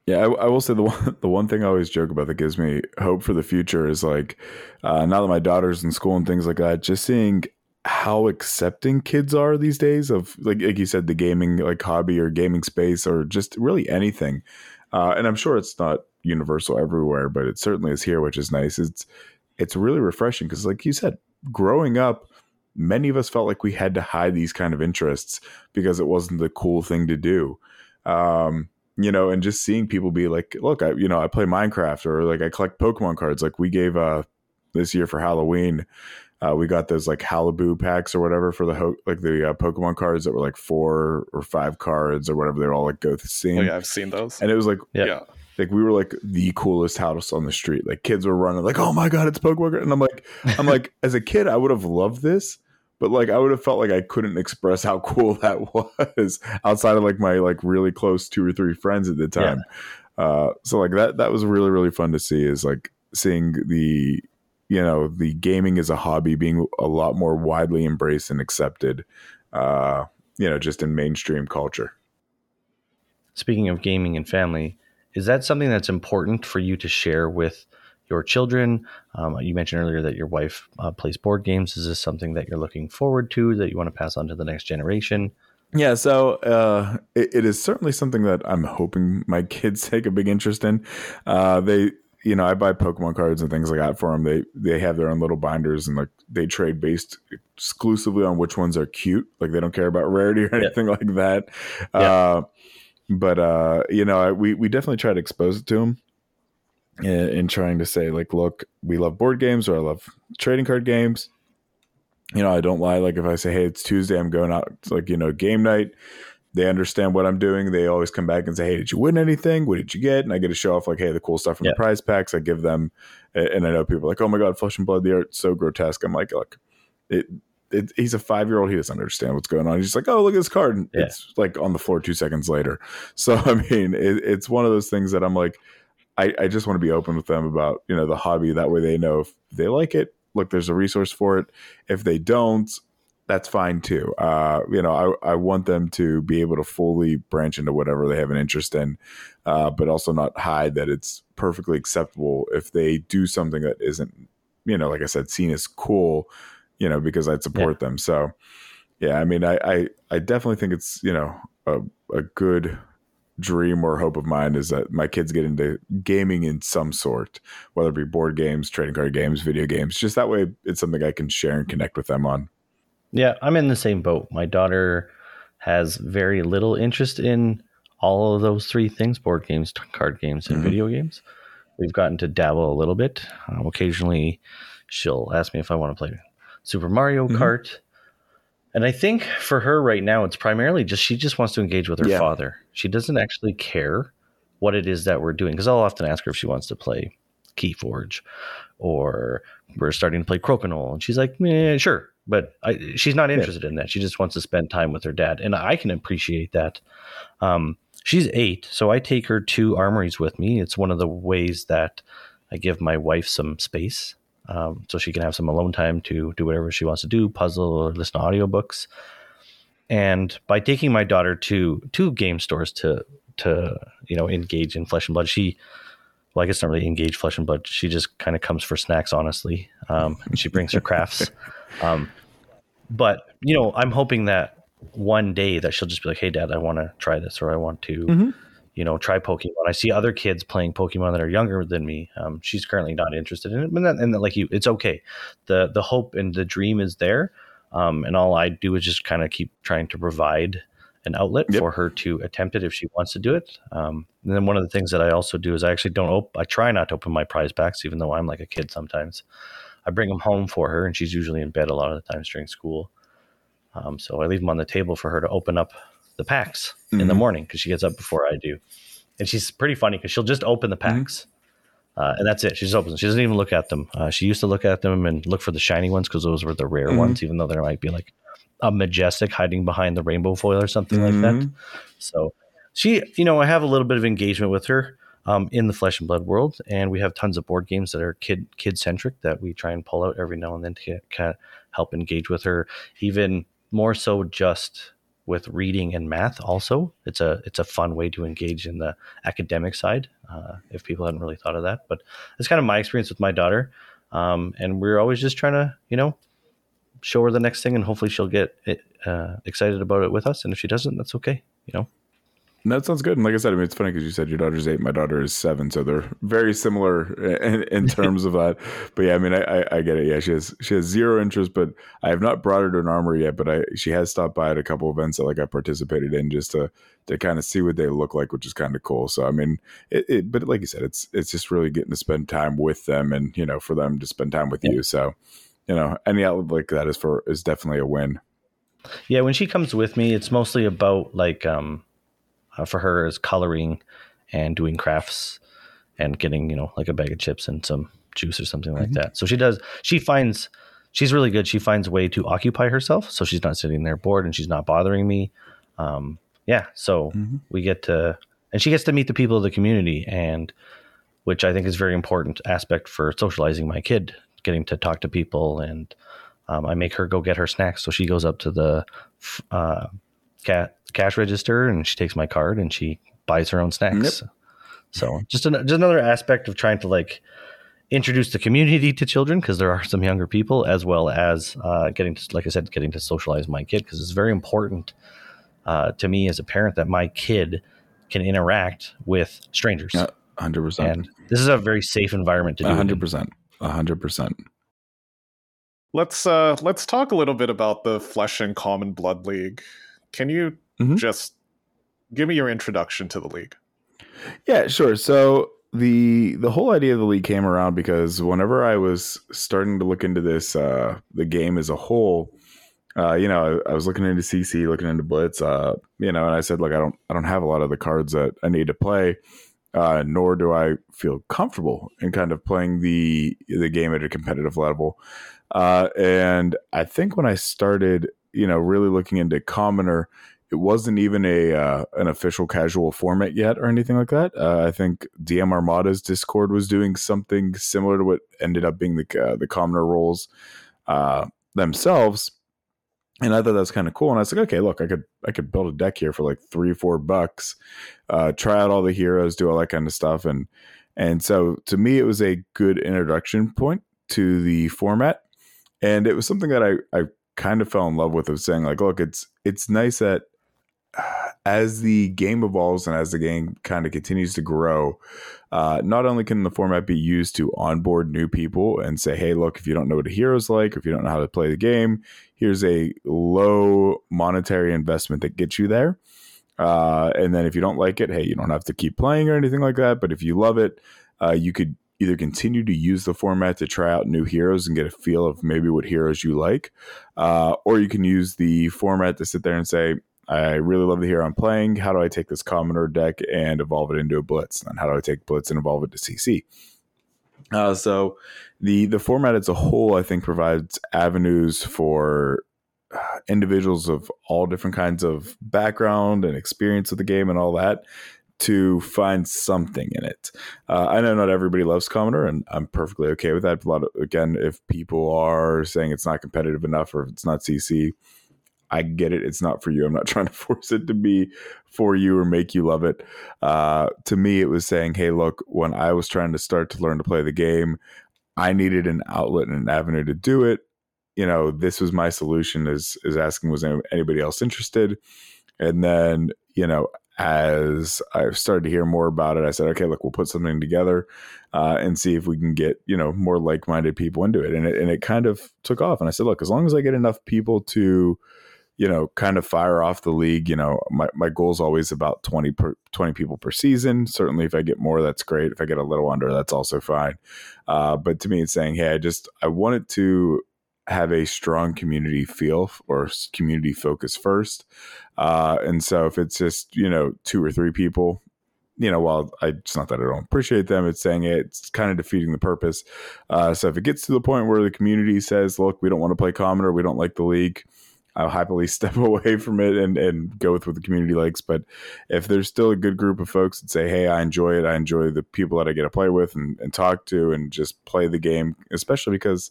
yeah, I, I, will say the one the one thing I always joke about that gives me hope for the future is like uh, now that my daughter's in school and things like that, just seeing how accepting kids are these days of like like you said the gaming like hobby or gaming space or just really anything. Uh, and I'm sure it's not universal everywhere, but it certainly is here, which is nice. It's it's really refreshing because, like you said, growing up, many of us felt like we had to hide these kind of interests because it wasn't the cool thing to do. Um, you know, and just seeing people be like, look, I, you know, I play Minecraft or like I collect Pokemon cards. Like we gave, uh, this year for Halloween, uh, we got those like Halabu packs or whatever for the ho- like the uh, Pokemon cards that were like four or five cards or whatever. They're all like go theme. Oh yeah, I've seen those. And it was like yeah. yeah. Like we were like the coolest house on the street. Like kids were running like, oh my god, it's Pokemon. And I'm like, I'm like, as a kid, I would have loved this but like I would have felt like I couldn't express how cool that was outside of like my like really close two or three friends at the time. Yeah. Uh, so like that that was really really fun to see is like seeing the you know the gaming as a hobby being a lot more widely embraced and accepted. Uh, you know, just in mainstream culture. Speaking of gaming and family, is that something that's important for you to share with your children. Um, you mentioned earlier that your wife uh, plays board games. Is this something that you're looking forward to that you want to pass on to the next generation? Yeah, so uh, it, it is certainly something that I'm hoping my kids take a big interest in. Uh, they, you know, I buy Pokemon cards and things like that for them. They they have their own little binders and like they trade based exclusively on which ones are cute. Like they don't care about rarity or anything yeah. like that. Yeah. But uh, you know, we we definitely try to expose it to them in, in trying to say like, look, we love board games or I love trading card games. You know, I don't lie. Like if I say, hey, it's Tuesday, I'm going out. It's like you know, game night. They understand what I'm doing. They always come back and say, "Hey, did you win anything? What did you get?" And I get to show off like, "Hey, the cool stuff from yeah. the prize packs." I give them, and I know people are like, "Oh my god, Flesh and Blood, the art's so grotesque." I'm like, "Look, it it, he's a five year old. He doesn't understand what's going on. He's just like, oh, look at this card. And yeah. It's like on the floor two seconds later. So, I mean, it, it's one of those things that I'm like, I, I just want to be open with them about you know the hobby. That way they know if they like it. Look, there's a resource for it. If they don't, that's fine too. Uh, you know, I, I want them to be able to fully branch into whatever they have an interest in, uh, but also not hide that it's perfectly acceptable if they do something that isn't, you know, like I said, seen as cool, you know, because I'd support yeah. them. So, yeah, I mean, I, I, I definitely think it's, you know, a, a good dream or hope of mine is that my kids get into gaming in some sort, whether it be board games, trading card games, video games. Just that way, it's something I can share and connect with them on. Yeah, I'm in the same boat. My daughter has very little interest in all of those three things board games, card games, and mm-hmm. video games. We've gotten to dabble a little bit. Um, occasionally, she'll ask me if I want to play Super Mario mm-hmm. Kart. And I think for her right now, it's primarily just she just wants to engage with her yeah. father. She doesn't actually care what it is that we're doing because I'll often ask her if she wants to play Keyforge or we're starting to play Crokinole, and she's like, "Yeah, sure," but I, she's not interested yeah. in that. She just wants to spend time with her dad, and I can appreciate that. Um, she's eight, so I take her to armories with me. It's one of the ways that I give my wife some space um, so she can have some alone time to do whatever she wants to do, puzzle or listen to audiobooks. And by taking my daughter to two game stores to to you know engage in flesh and blood, she well, I guess not really engage flesh and blood. She just kind of comes for snacks, honestly. Um, and she brings her crafts. Um, but you know, I'm hoping that one day that she'll just be like, "Hey, Dad, I want to try this, or I want to." Mm-hmm you know, try Pokemon. I see other kids playing Pokemon that are younger than me. Um, she's currently not interested in it, and, that, and like you, it's okay. the The hope and the dream is there, um, and all I do is just kind of keep trying to provide an outlet yep. for her to attempt it if she wants to do it. Um, and then one of the things that I also do is I actually don't open. I try not to open my prize packs, even though I'm like a kid sometimes. I bring them home for her, and she's usually in bed a lot of the times during school. Um, so I leave them on the table for her to open up the packs mm-hmm. in the mm-hmm. morning because she gets up before I do. And she's pretty funny because she'll just open the mm-hmm. packs. Mm-hmm. Uh, and that's it. She just opens. Them. She doesn't even look at them. Uh, she used to look at them and look for the shiny ones because those were the rare mm-hmm. ones, even though there might be like a majestic hiding behind the rainbow foil or something like that. Mm-hmm. So she, you know, I have a little bit of engagement with her um, in the flesh and blood world, and we have tons of board games that are kid kid centric that we try and pull out every now and then to kind of help engage with her. Even more so, just with reading and math also. It's a it's a fun way to engage in the academic side uh, if people hadn't really thought of that but it's kind of my experience with my daughter. Um, and we're always just trying to you know show her the next thing and hopefully she'll get it, uh, excited about it with us. And if she doesn't that's okay you know that sounds good. And like I said, I mean, it's funny because you said your daughter's eight, my daughter is seven, so they're very similar in, in terms of that. But yeah, I mean, I, I, I, get it. Yeah, she has she has zero interest, but I have not brought her to an armory yet. But I she has stopped by at a couple events that like I participated in just to to kind of see what they look like, which is kind of cool. So I mean, it, it, but like you said, it's it's just really getting to spend time with them, and you know, for them to spend time with yeah. you. So you know, any outlet like that is for is definitely a win. Yeah, when she comes with me, it's mostly about like um uh, for her is coloring and doing crafts and getting you know like a bag of chips and some juice or something mm-hmm. like that. So she does. She finds she's really good. She finds a way to occupy herself, so she's not sitting there bored and she's not bothering me. Um, yeah, so mm-hmm. we get to and she gets to meet the people of the community and which I think is very important aspect for socializing my kid, getting to talk to people and um, I make her go get her snacks. So she goes up to the uh, cat cash register and she takes my card and she buys her own snacks. Yep. So just, an, just another aspect of trying to like introduce the community to children because there are some younger people as well as uh, getting to, like I said, getting to socialize my kid because it's very important uh, to me as a parent that my kid can interact with strangers. Hundred percent. And this is a very safe environment to do. Hundred percent. hundred percent. Let's uh let's talk a little bit about the Flesh and Common Blood League. Can you mm-hmm. just give me your introduction to the league? Yeah, sure. So the the whole idea of the league came around because whenever I was starting to look into this, uh, the game as a whole, uh, you know, I, I, was looking into CC, looking into Blitz, uh, you know, and I said, look, I don't, I don't have a lot of the cards that I need to play, uh, nor do I feel comfortable in kind of playing the the game at a competitive level. Uh, and I think when I started you know, really looking into Commoner, it wasn't even a uh, an official casual format yet or anything like that. Uh, I think DM Armada's Discord was doing something similar to what ended up being the uh, the Commoner roles uh, themselves, and I thought that was kind of cool. And I was like, okay, look, I could I could build a deck here for like three four bucks, uh, try out all the heroes, do all that kind of stuff, and and so to me, it was a good introduction point to the format, and it was something that I I kind of fell in love with of saying like, look, it's it's nice that as the game evolves and as the game kind of continues to grow, uh, not only can the format be used to onboard new people and say, hey, look, if you don't know what a hero's like, if you don't know how to play the game, here's a low monetary investment that gets you there. Uh, and then if you don't like it, hey, you don't have to keep playing or anything like that. But if you love it, uh, you could either continue to use the format to try out new heroes and get a feel of maybe what heroes you like, uh, or you can use the format to sit there and say, I really love the hero I'm playing. How do I take this commoner deck and evolve it into a blitz? And how do I take blitz and evolve it to CC? Uh, so the the format as a whole, I think, provides avenues for uh, individuals of all different kinds of background and experience of the game and all that to find something in it. Uh, I know not everybody loves Commoner, and I'm perfectly okay with that. A lot of, again, if people are saying it's not competitive enough or if it's not CC, I get it. It's not for you. I'm not trying to force it to be for you or make you love it. Uh, to me, it was saying, hey, look, when I was trying to start to learn to play the game, I needed an outlet and an avenue to do it. You know, this was my solution is is asking was anybody else interested? And then, you know, as I've started to hear more about it, I said, okay, look, we'll put something together uh, and see if we can get you know more like-minded people into it. And it and it kind of took off. And I said, look, as long as I get enough people to you know, kind of fire off the league. You know, my, my goal is always about 20 per 20 people per season. Certainly if I get more, that's great. If I get a little under, that's also fine. Uh, but to me, it's saying, Hey, I just, I wanted to have a strong community feel or community focus first. Uh, and so if it's just, you know, two or three people, you know, while I, it's not that I don't appreciate them, it's saying it's kind of defeating the purpose. Uh, so if it gets to the point where the community says, look, we don't want to play Commoner, we don't like the league, I'll happily step away from it and, and go with what the community likes. But if there's still a good group of folks that say, hey, I enjoy it, I enjoy the people that I get to play with and, and talk to and just play the game, especially because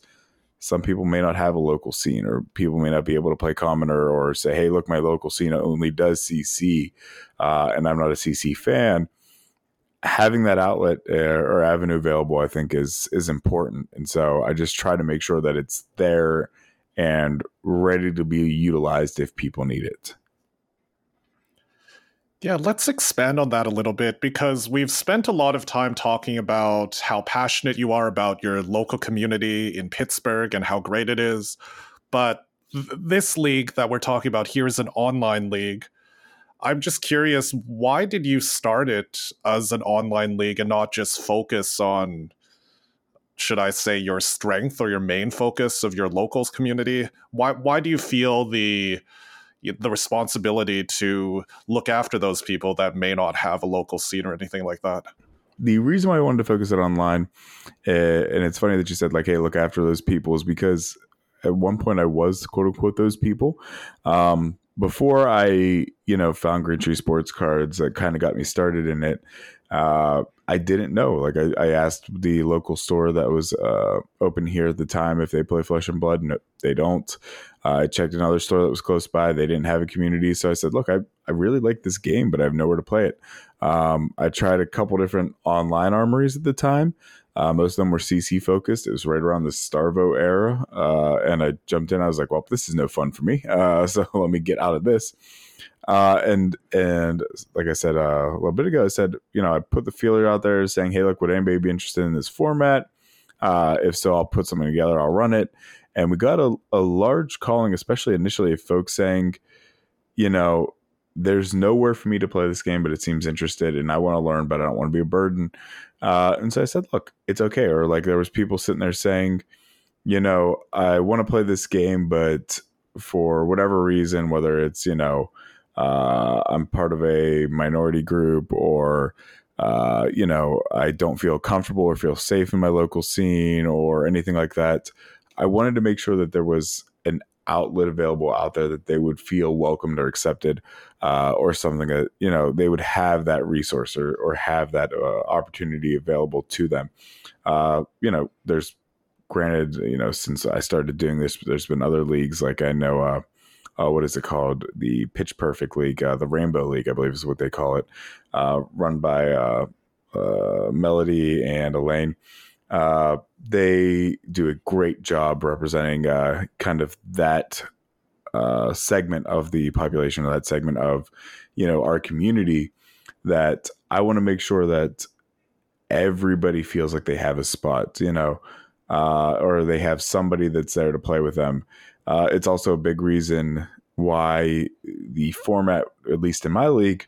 some people may not have a local scene or people may not be able to play commoner or say, hey, look, my local scene only does CC uh, and I'm not a CC fan. Having that outlet uh, or avenue available, I think, is is important, and so I just try to make sure that it's there and ready to be utilized if people need it. Yeah, let's expand on that a little bit because we've spent a lot of time talking about how passionate you are about your local community in Pittsburgh and how great it is. But th- this league that we're talking about here is an online league. I'm just curious, why did you start it as an online league and not just focus on should I say, your strength or your main focus of your locals community? Why why do you feel the the responsibility to look after those people that may not have a local scene or anything like that? The reason why I wanted to focus it online, uh, and it's funny that you said like, "Hey, look after those people," is because at one point I was quote unquote those people. Um, before I, you know, found Green Tree Sports Cards, that kind of got me started in it. Uh, I didn't know. Like I, I, asked the local store that was uh, open here at the time if they play Flesh and Blood. No, they don't. Uh, I checked another store that was close by. They didn't have a community, so I said, "Look, I, I really like this game, but I have nowhere to play it." Um, I tried a couple different online armories at the time. Uh, most of them were CC focused. It was right around the Starvo era, uh, and I jumped in. I was like, "Well, this is no fun for me, uh, so let me get out of this." Uh, and and like I said uh, a little bit ago, I said you know I put the feeler out there saying, hey, look, would anybody be interested in this format? Uh, if so, I'll put something together. I'll run it. And we got a, a large calling, especially initially, of folks saying, you know, there's nowhere for me to play this game, but it seems interested, and I want to learn, but I don't want to be a burden. Uh, and so I said, look, it's okay. Or like there was people sitting there saying, you know, I want to play this game, but for whatever reason, whether it's you know uh, I'm part of a minority group or uh, you know, I don't feel comfortable or feel safe in my local scene or anything like that. I wanted to make sure that there was outlet available out there that they would feel welcomed or accepted, uh, or something that you know they would have that resource or or have that uh, opportunity available to them. Uh, you know, there's granted, you know, since I started doing this, there's been other leagues like I know uh, uh, what is it called? The Pitch Perfect League, uh, the Rainbow League, I believe is what they call it, run by Melody and Elaine. Uh, they do a great job representing uh, kind of that uh, segment of the population or that segment of you know our community. That I want to make sure that everybody feels like they have a spot, you know, uh or they have somebody that's there to play with them uh, it's also a big reason why the format, at least in my league,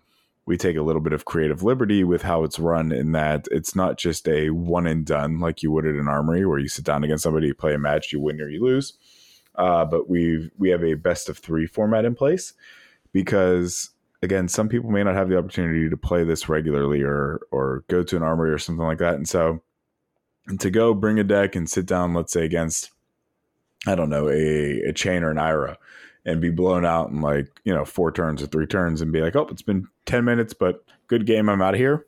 we take a little bit of creative liberty with how it's run in that it's not just a one and done like you would at an armory where you sit down against somebody, you play a match, you win or you lose. Uh, but we we have a best of three format in place because again, some people may not have the opportunity to play this regularly or or go to an armory or something like that, and so to go bring a deck and sit down, let's say against I don't know, a, a Chane or an Ira and be blown out in like, you know, four turns or three turns and be like, oh, it's been 10 minutes, but good game. I'm out of here.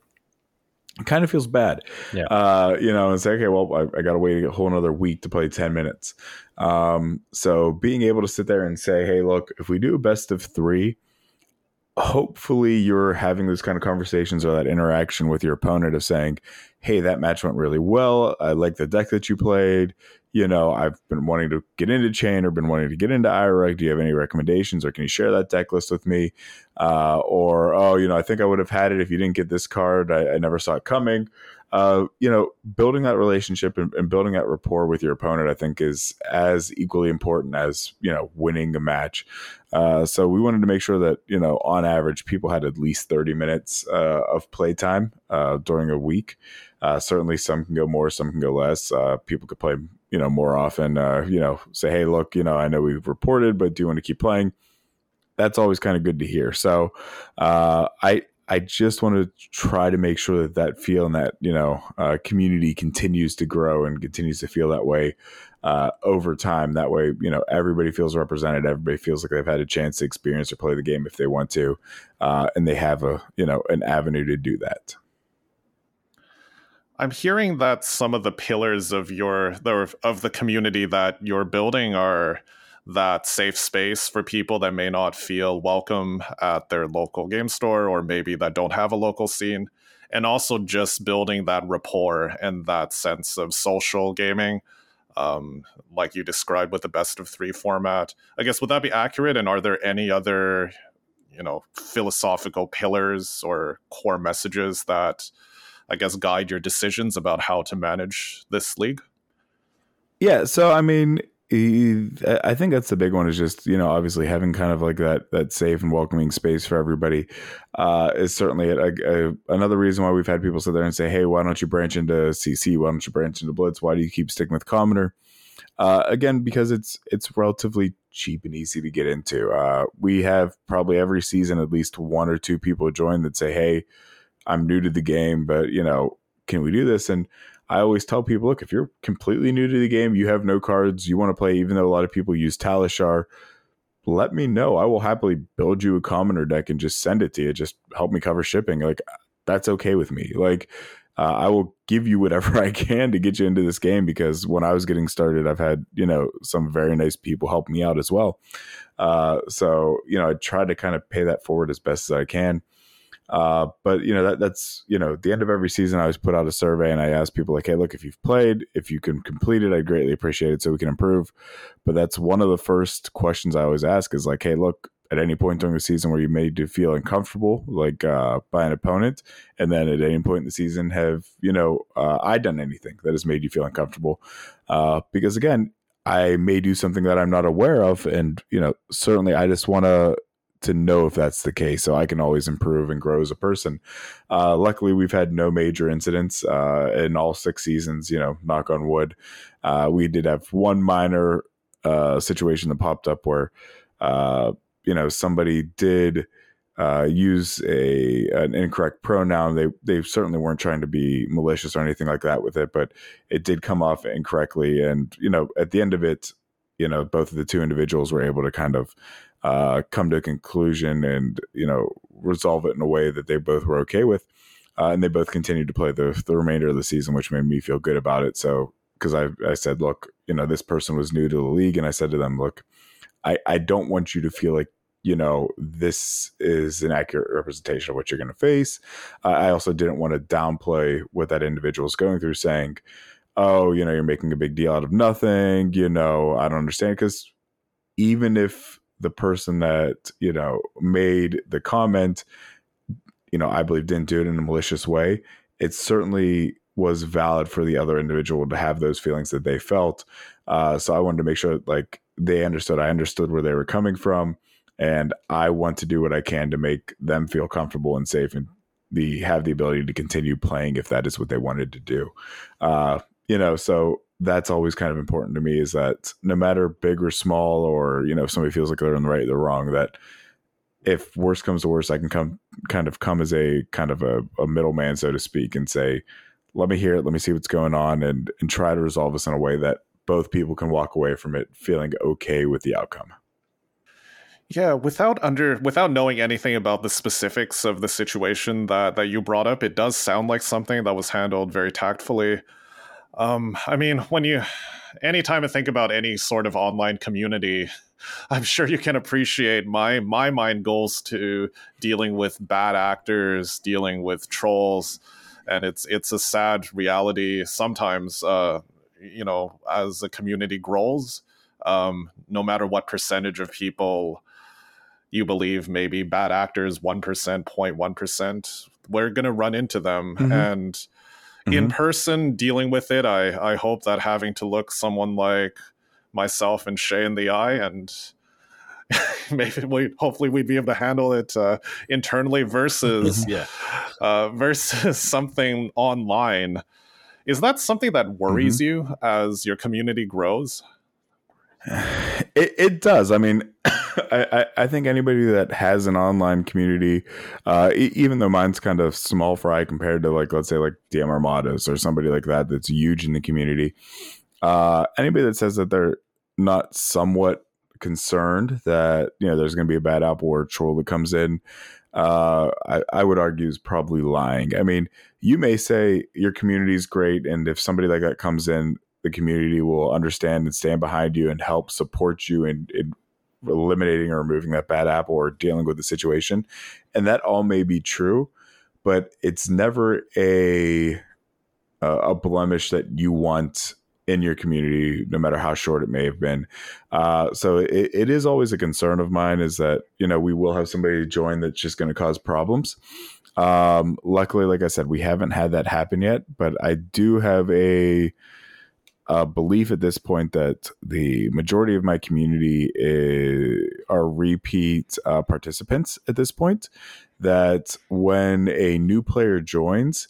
It kind of feels bad. Yeah. Uh, you know, and say, okay, well, I, I got to wait a whole another week to play 10 minutes. Um, so being able to sit there and say, hey, look, if we do a best of three, hopefully you're having those kind of conversations or that interaction with your opponent of saying, "Hey, that match went really well. I like the deck that you played. You know, I've been wanting to get into Chane or been wanting to get into IREG. Do you have any recommendations, or can you share that deck list with me? Uh, or oh, you know, I think I would have had it if you didn't get this card. I, I never saw it coming uh, you know, building that relationship and, and, building that rapport with your opponent, I think, is as equally important as you know winning a match. Uh, so we wanted to make sure that you know, on average, people had at least thirty minutes uh, of playtime uh, during a week. Uh, certainly, some can go more, some can go less. People could play, you know, more often. you know, say, hey, look, you know, I know we've reported, but do you want to keep playing? That's always kind of good to hear. So, I I just want to try to make sure that that feel and that you know uh, community continues to grow and continues to feel that way uh, over time. That way, you know, everybody feels represented. Everybody feels like they've had a chance to experience or play the game if they want to, uh, and they have a you know an avenue to do that. I'm hearing that some of the pillars of your of the community that you're building are that safe space for people that may not feel welcome at their local game store or maybe that don't have a local scene. And also just building that rapport and that sense of social gaming um, like you described with the best of three format. I guess would that be accurate? And are there any other you know philosophical pillars or core messages that i guess guide your decisions about how to manage this league? Yeah so i mean I think that's the big one is just you know obviously having kind of like that that safe and welcoming space for everybody uh, is certainly a, a, another reason why we've had people sit there and say hey why don't you branch into CC why don't you branch into Blitz? Why do you keep sticking with Commoner? Uh, again because it's it's relatively cheap and easy to get into. Uh, we have probably every season at least one or two people join that say hey I'm new to the game but you know can we do this and I always tell people, look, if you're completely new to the game, you have no cards, you want to play, even though a lot of people use Talishar, let me know. I will happily build you a commoner deck and just send it to you. Just help me cover shipping. Like that's okay with me. Like uh, I will give you whatever I can to get you into this game because when I was getting started, I've had you know some very nice people help me out as well. Uh, so you know I try to kind of pay that forward as best as I can. Uh, but you know that that's you know the end of every season I always put out a survey and I ask people like, hey, look, if you've played, if you can complete it, I'd greatly appreciate it so we can improve. But that's one of the first questions I always ask is like, hey, look, at any point during the season where you made you feel uncomfortable, like uh, by an opponent, and then at any point in the season, have you know uh, I done anything that has made you feel uncomfortable? Uh, because again, I may do something that I'm not aware of, and you know certainly I just want to to know if that's the case. So I can always improve and grow as a person. Uh, luckily, we've had no major incidents uh, in all six seasons. You know, knock on wood. Uh, we did have one minor uh, situation that popped up where uh, you know somebody did. Uh, use a an incorrect pronoun. They they certainly weren't trying to be malicious or anything like that with it, but it did come off incorrectly. And you know, at the end of it, you know, both of the two individuals were able to kind of uh, come to a conclusion and you know resolve it in a way that they both were okay with, uh, and they both continued to play the the remainder of the season, which made me feel good about it. So because I I said, look, you know, this person was new to the league, and I said to them, look, I I don't want you to feel like you know this is an accurate representation of what you're going to face. Uh, I also didn't want to downplay what that individual is going through, saying. Oh, you know, you're making a big deal out of nothing. You know, I don't understand because even if the person that you know made the comment you know i believe didn't do it in a malicious way it certainly was valid for the other individual to have those feelings that they felt. Uh, so i wanted to make sure like they understood i understood where they were coming from and i want to do what i can to make them feel comfortable and safe and the have the ability to continue playing if that is what they wanted to do. Uh, you know so that's always kind of important to me is that no matter big or small or you know if somebody feels like they're in the right they're wrong that if worse comes to worse i can come kind of come as a kind of a, a middleman so to speak and say let me hear it let me see what's going on and and try to resolve this in a way that both people can walk away from it feeling okay with the outcome yeah, without under without knowing anything about the specifics of the situation that that you brought up, it does sound like something that was handled very tactfully. Um, I mean, when you, anytime I think about any sort of online community, I'm sure you can appreciate my my mind goes to dealing with bad actors, dealing with trolls, and it's it's a sad reality sometimes. Uh, you know, as the community grows, um, no matter what percentage of people you believe maybe bad actors 1% 0.1% we're going to run into them mm-hmm. and mm-hmm. in person dealing with it i i hope that having to look someone like myself and Shea in the eye and maybe we hopefully we'd be able to handle it uh, internally versus yeah uh, versus something online is that something that worries mm-hmm. you as your community grows it, it does. I mean, I, I think anybody that has an online community, uh, even though mine's kind of small fry compared to like let's say like DM Armadas or somebody like that that's huge in the community, uh, anybody that says that they're not somewhat concerned that you know there's going to be a bad apple or troll that comes in, uh, I, I would argue is probably lying. I mean, you may say your community is great, and if somebody like that comes in, the community will understand and stand behind you and help support you and, in eliminating or removing that bad apple or dealing with the situation. And that all may be true, but it's never a a blemish that you want in your community, no matter how short it may have been. Uh, so it, it is always a concern of mine is that you know we will have somebody join that's just going to cause problems. Um, luckily, like I said, we haven't had that happen yet, but I do have a uh, belief at this point that the majority of my community is, are repeat uh, participants at this point. That when a new player joins,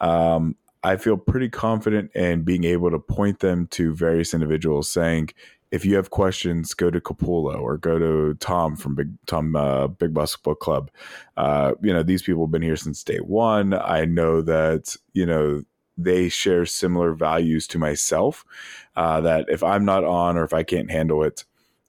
um, I feel pretty confident in being able to point them to various individuals, saying, if you have questions, go to Capullo or go to Tom from Big Tom uh, Big Book Club. Uh, you know, these people have been here since day one. I know that you know they share similar values to myself. Uh, that if I'm not on or if I can't handle it,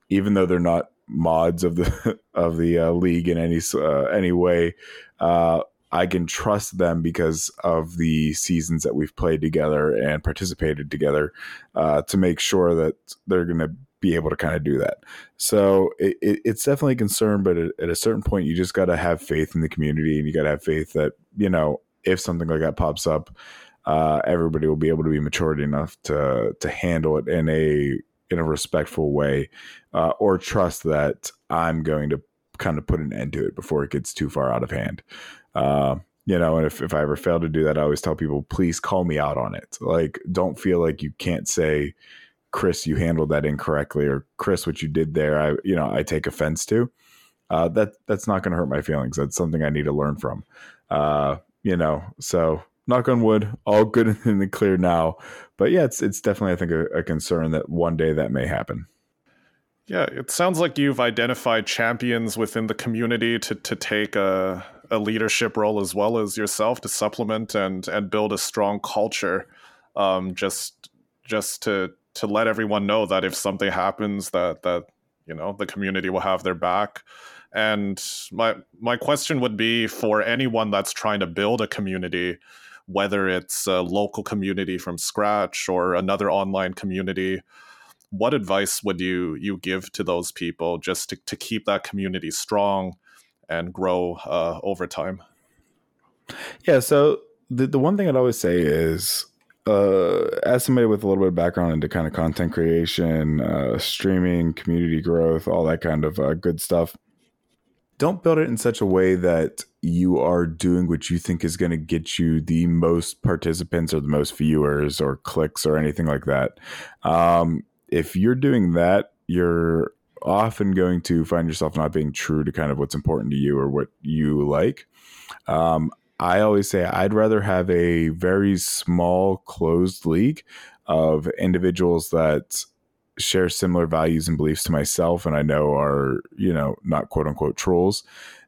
even though they're not mods of the of the uh, league in any uh, any way, uh, I can trust them because of the seasons that we've played together and participated together uh, to make sure that they're going to be able to kind of do that. So it, it, it's definitely a concern, but at, at a certain point, you just got to have faith in the community and you got to have faith that you know if something like that pops up uh, everybody will be able to be matured enough to to handle it in a in a respectful way, uh, or trust that I'm going to kind of put an end to it before it gets too far out of hand. Uh, you know, and if, if I ever fail to do that, I always tell people, please call me out on it. Like, don't feel like you can't say, Chris, you handled that incorrectly, or Chris, what you did there, I, you know, I take offense to. Uh, that that's not going to hurt my feelings. That's something I need to learn from. Uh, you know, so knock on wood, all good in the clear now. But yeah, it's it's definitely I think a, a concern that one day that may happen. Yeah, it sounds like you've identified champions within the community to to take a a leadership role as well as yourself to supplement and and build a strong culture. Um, just just to to let everyone know that if something happens, that that you know the community will have their back. And my my question would be for anyone that's trying to build a community whether it's a local community from scratch or another online community what advice would you you give to those people just to, to keep that community strong and grow uh, over time? Yeah so the, the one thing i'd always say is uh, as somebody with a little bit of background into kind of content creation uh, streaming community growth all that kind of uh, good stuff don't build it in such a way that you are doing what you think is going to get you the most participants or the most viewers or clicks or anything like that. Um, if you're doing that, you're often going to find yourself not being true to kind of what's important to you or what you like. Um, I always say I'd rather have a very small closed league of individuals that share similar values and beliefs to myself and I know are, you know, not quote unquote trolls,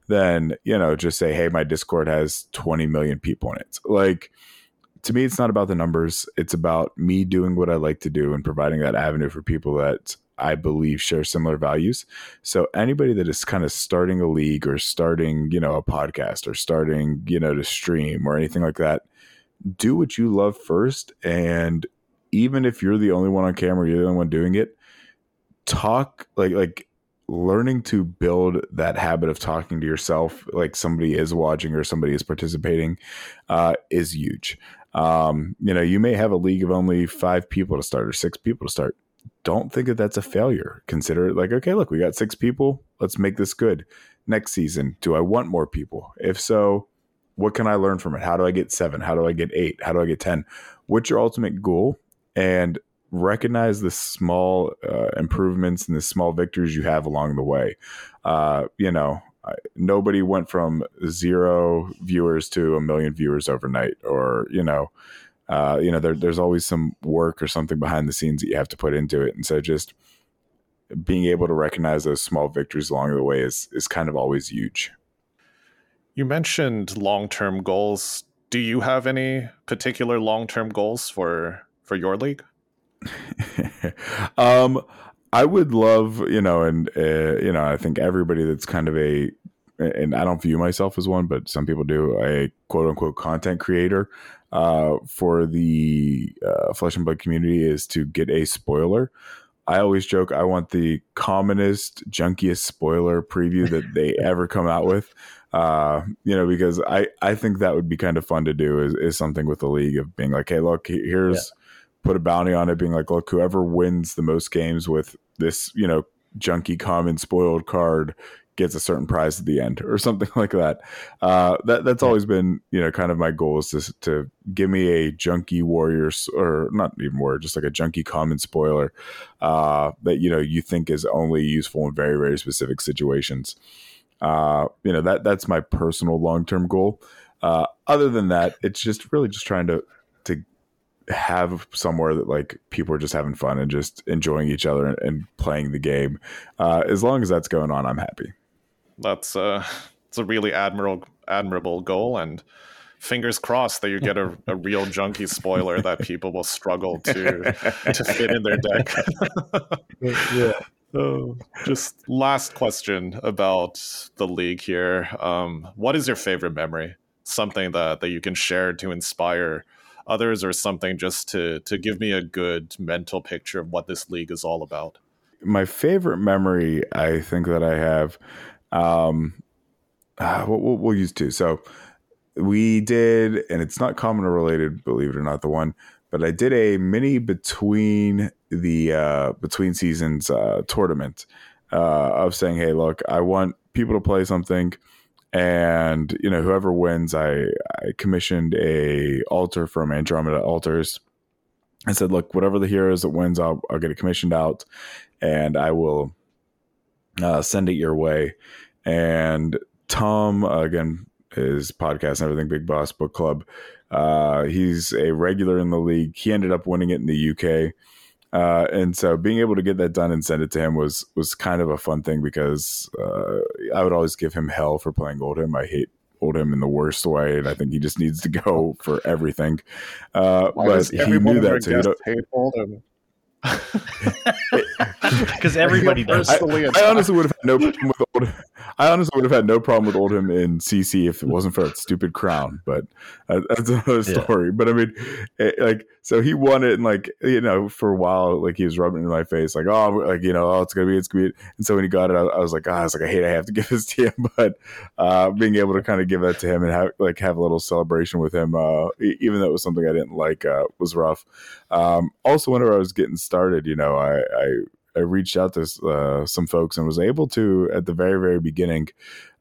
then, you know, just say, hey, my Discord has 20 million people in it. Like, to me, it's not about the numbers. It's about me doing what I like to do and providing that avenue for people that I believe share similar values. So anybody that is kind of starting a league or starting, you know, a podcast or starting, you know, to stream or anything like that, do what you love first and even if you're the only one on camera, you're the only one doing it, talk like like learning to build that habit of talking to yourself like somebody is watching or somebody is participating uh, is huge. Um, you know, you may have a league of only five people to start or six people to start. Don't think that that's a failure. Consider it like, okay, look, we got six people. Let's make this good. Next season, do I want more people? If so, what can I learn from it? How do I get seven? How do I get eight? How do I get 10? What's your ultimate goal? And recognize the small uh, improvements and the small victories you have along the way. Uh, you know, nobody went from zero viewers to a million viewers overnight, or you know, uh, you know, there, there's always some work or something behind the scenes that you have to put into it, and so just being able to recognize those small victories along the way is is kind of always huge. You mentioned long term goals. Do you have any particular long term goals for for your league? um, I would love, you know, and uh, you know, I think everybody that's kind of a, and I don't view myself as one, but some people do, a quote unquote content creator uh, for the uh, Flesh and Blood community is to get a spoiler. I always joke I want the commonest, junkiest spoiler preview that they ever come out with. Uh, you know, because I, I think that would be kind of fun to do is, is something with the league of being like, hey, look, here's put a bounty on it, being like, look, whoever wins the most games with this, you know, junky common spoiled card gets a certain prize at the end or something like that. Uh, that that's always been, you know, kind of my goal is to, to give me a junky warrior or not even warrior, just like a junky common spoiler uh, that, you know, you think is only useful in very, very specific situations. Uh, you know, that that's my personal long-term goal. Uh, other than that, it's just really just trying to to have somewhere that like people are just having fun and just enjoying each other and, and playing the game. Uh, as long as that's going on, I'm happy. That's uh, it's a really admirable admirable goal, and fingers crossed that you get a, a real junky spoiler that people will struggle to to fit in their deck. yeah. Oh, just last question about the league here. Um, what is your favorite memory? Something that, that you can share to inspire others or something just to to give me a good mental picture of what this league is all about? My favorite memory i think that i have um uh, we'll, we'll use two. So we did and it's not common or related believe it or not the one but i did a mini between the uh between seasons uh tournament uh of saying hey look i want people to play something and you know whoever wins i i commissioned a alter from andromeda altars. I said look whatever the hero is that wins i'll, I'll get it commissioned out and i will uh, send it your way. And tom uh, again his podcast and everything big boss book club uh, he's a regular in the league. He ended up winning it in the uk uh, and so being able to get that done and send it to him was was kind of a fun thing because uh, I would always give him hell for playing Oldhim. I hate Oldhim in the worst way, and I think he just needs to go for everything. Uh, but he knew that, too. you hate Oldhim. Because everybody does. I, I, honestly would have had no problem with old. I honestly would have had no problem with Oldhim in CC if it wasn't for that stupid crown. But uh, that's another story. Yeah. But I mean, it, like, so he won it, and like, you know, for a while, like he was rubbing it in my face, like, oh, like you know, oh, it's gonna be, it's gonna be. And so when he got it, I, I was like, ah, oh, I was like, I hate, I have to give this to him. But uh, being able to kind of give that to him and have like have a little celebration with him, uh, even though it was something I didn't like, uh, was rough. Um, also, whenever I was getting started, you know, I, I I reached out to uh, some folks and was able to at the very very beginning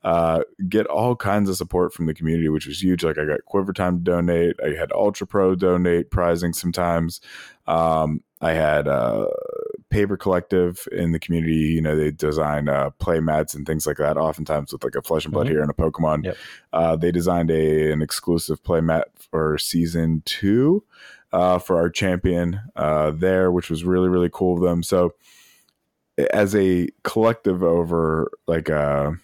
uh, get all kinds of support from the community, which was huge. Like I got Quiver Time to donate, I had Ultra Pro donate prizing sometimes. Um, I had uh, Paper Collective in the community. You know, they design uh, play mats and things like that. Oftentimes with like a Flesh and Blood mm-hmm. here and a Pokemon. Yep. Uh, they designed a an exclusive play mat for season two uh, for our champion uh, there, which was really really cool of them. So as a collective over like a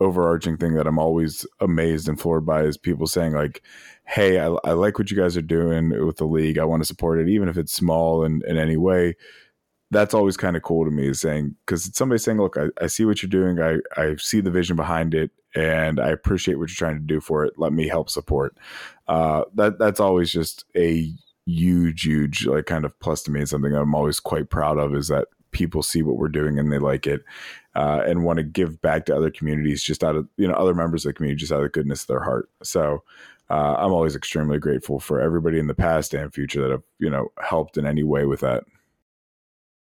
overarching thing that I'm always amazed and floored by is people saying like, "Hey, I, I like what you guys are doing with the league. I want to support it, even if it's small in, in any way." That's always kind of cool to me. Is saying because somebody saying, "Look, I, I see what you're doing. I I see the vision behind it, and I appreciate what you're trying to do for it. Let me help support." Uh, that that's always just a huge, huge like kind of plus to me. And something I'm always quite proud of is that people see what we're doing and they like it uh, and want to give back to other communities just out of you know other members of the community just out of the goodness of their heart. So uh, i'm always extremely grateful for everybody in the past and future that have you know helped in any way with that.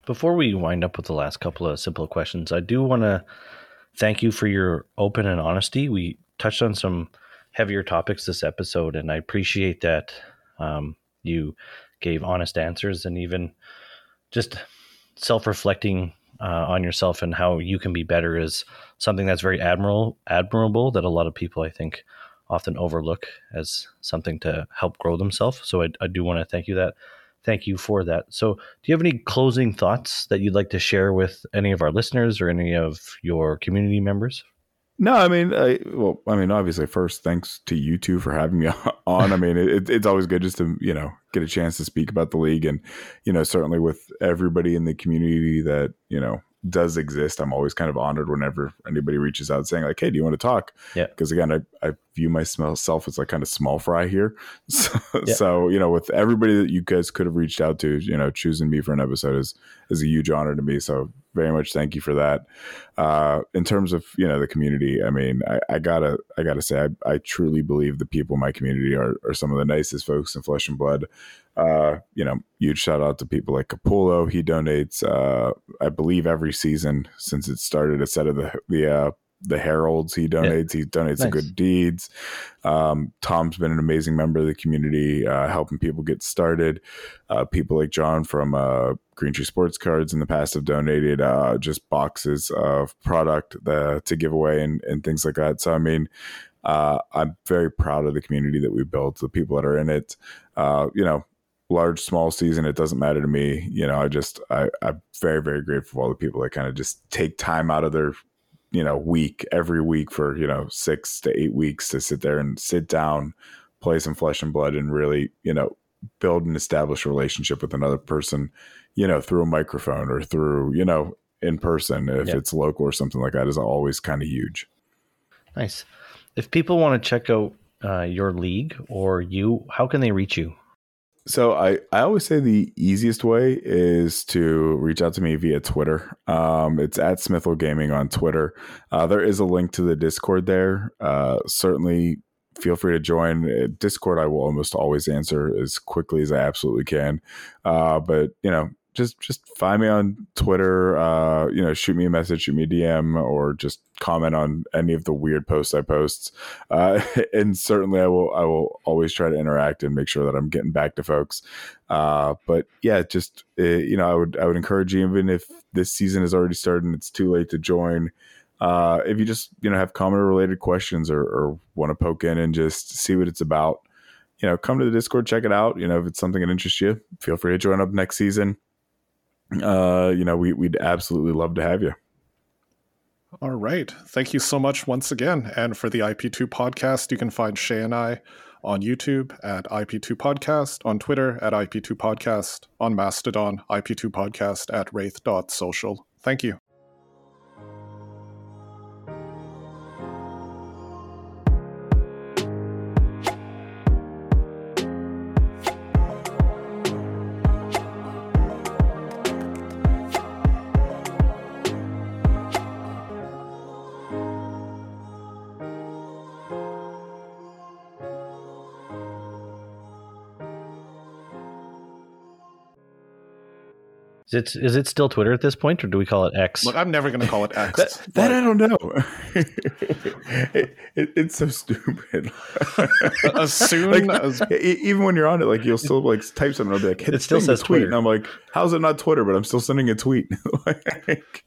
Before we wind up with the last couple of simple questions i do want to thank you for your open and honesty. We touched on some heavier topics this episode and i appreciate that um, you gave honest answers and even just self-reflecting uh, on yourself and how you can be better is something that's very admirable admirable that a lot of people I think often overlook as something to help grow themselves. So I, I do want to thank you that thank you for that. So do you have any closing thoughts that you'd like to share with any of our listeners or any of your community members? No, I mean, I, well, I mean, obviously, first, thanks to you two for having me on. I mean, it, it's always good just to you know get a chance to speak about the league, and you know, certainly with everybody in the community that you know does exist. I'm always kind of honored whenever anybody reaches out saying like, "Hey, do you want to talk?" Yeah. Because again, I, I view myself as like kind of small fry here. So, Yeah. so you know, with everybody that you guys could have reached out to, you know, choosing me for an episode is is a huge honor to me. So very much thank you for that. Uh, in terms of you know the community, I mean, I, I gotta I gotta say I, I truly believe the people in my community are are some of the nicest folks in flesh and blood. Uh, you know, huge shout out to people like Capullo. He donates, uh, I believe, every season since it started. A set of the the uh, the heralds he donates. He donates to Nice. good deeds. Um, Tom's been an amazing member of the community, uh, helping people get started. Uh, people like John from uh, Green Tree Sports Cards in the past have donated uh, just boxes of product uh, to give away and, and things like that. So, I mean, uh, I'm very proud of the community that we built, the people that are in it. Uh, you know, large, small season, it doesn't matter to me. You know, I just, I, I'm very, very grateful for all the people that kind of just take time out of their you know week every week for you know six to eight weeks to sit there and sit down play some flesh and blood and really you know build and establish a relationship with another person you know through a microphone or through you know in person if Yeah. it's local or something like that is always kind of huge Nice. If people want to check out uh, your league or you, how can they reach you? So I, I always say the easiest way is to reach out to me via Twitter. Um, it's at Smithel Gaming on Twitter. Uh, there is a link to the Discord there. Uh, certainly feel free to join. Uh, Discord I will almost always answer as quickly as I absolutely can. Uh, but you know, just just find me on Twitter. Uh, you know, shoot me a message, shoot me a DM, or just comment on any of the weird posts I post. Uh, and certainly, I will I will always try to interact and make sure that I'm getting back to folks. Uh, but yeah, just uh, you know, I would I would encourage you, even if this season has already started and it's too late to join. Uh, if you just you know have comment related questions or, or want to poke in and just see what it's about, you know, come to the Discord, check it out. You know, if it's something that interests you, feel free to join up next season. Uh, you know, we, we'd absolutely love to have you. All right. Thank you so much once again. And for the IP2 podcast, you can find Shea and I on YouTube at IP2 Podcast, on Twitter at IP2 Podcast, on Mastodon, IP2 Podcast at rathe.social. Thank you. Is it is it still Twitter at this point, or do we call it X? Look, I'm never going to call it X. That, that I don't know. it, it, it's so stupid. as soon Like, as even when you're on it, like you'll still like type something. I'll be like, hit It still a says tweet, Twitter. and I'm like, how's it not Twitter? But I'm still sending a tweet. like,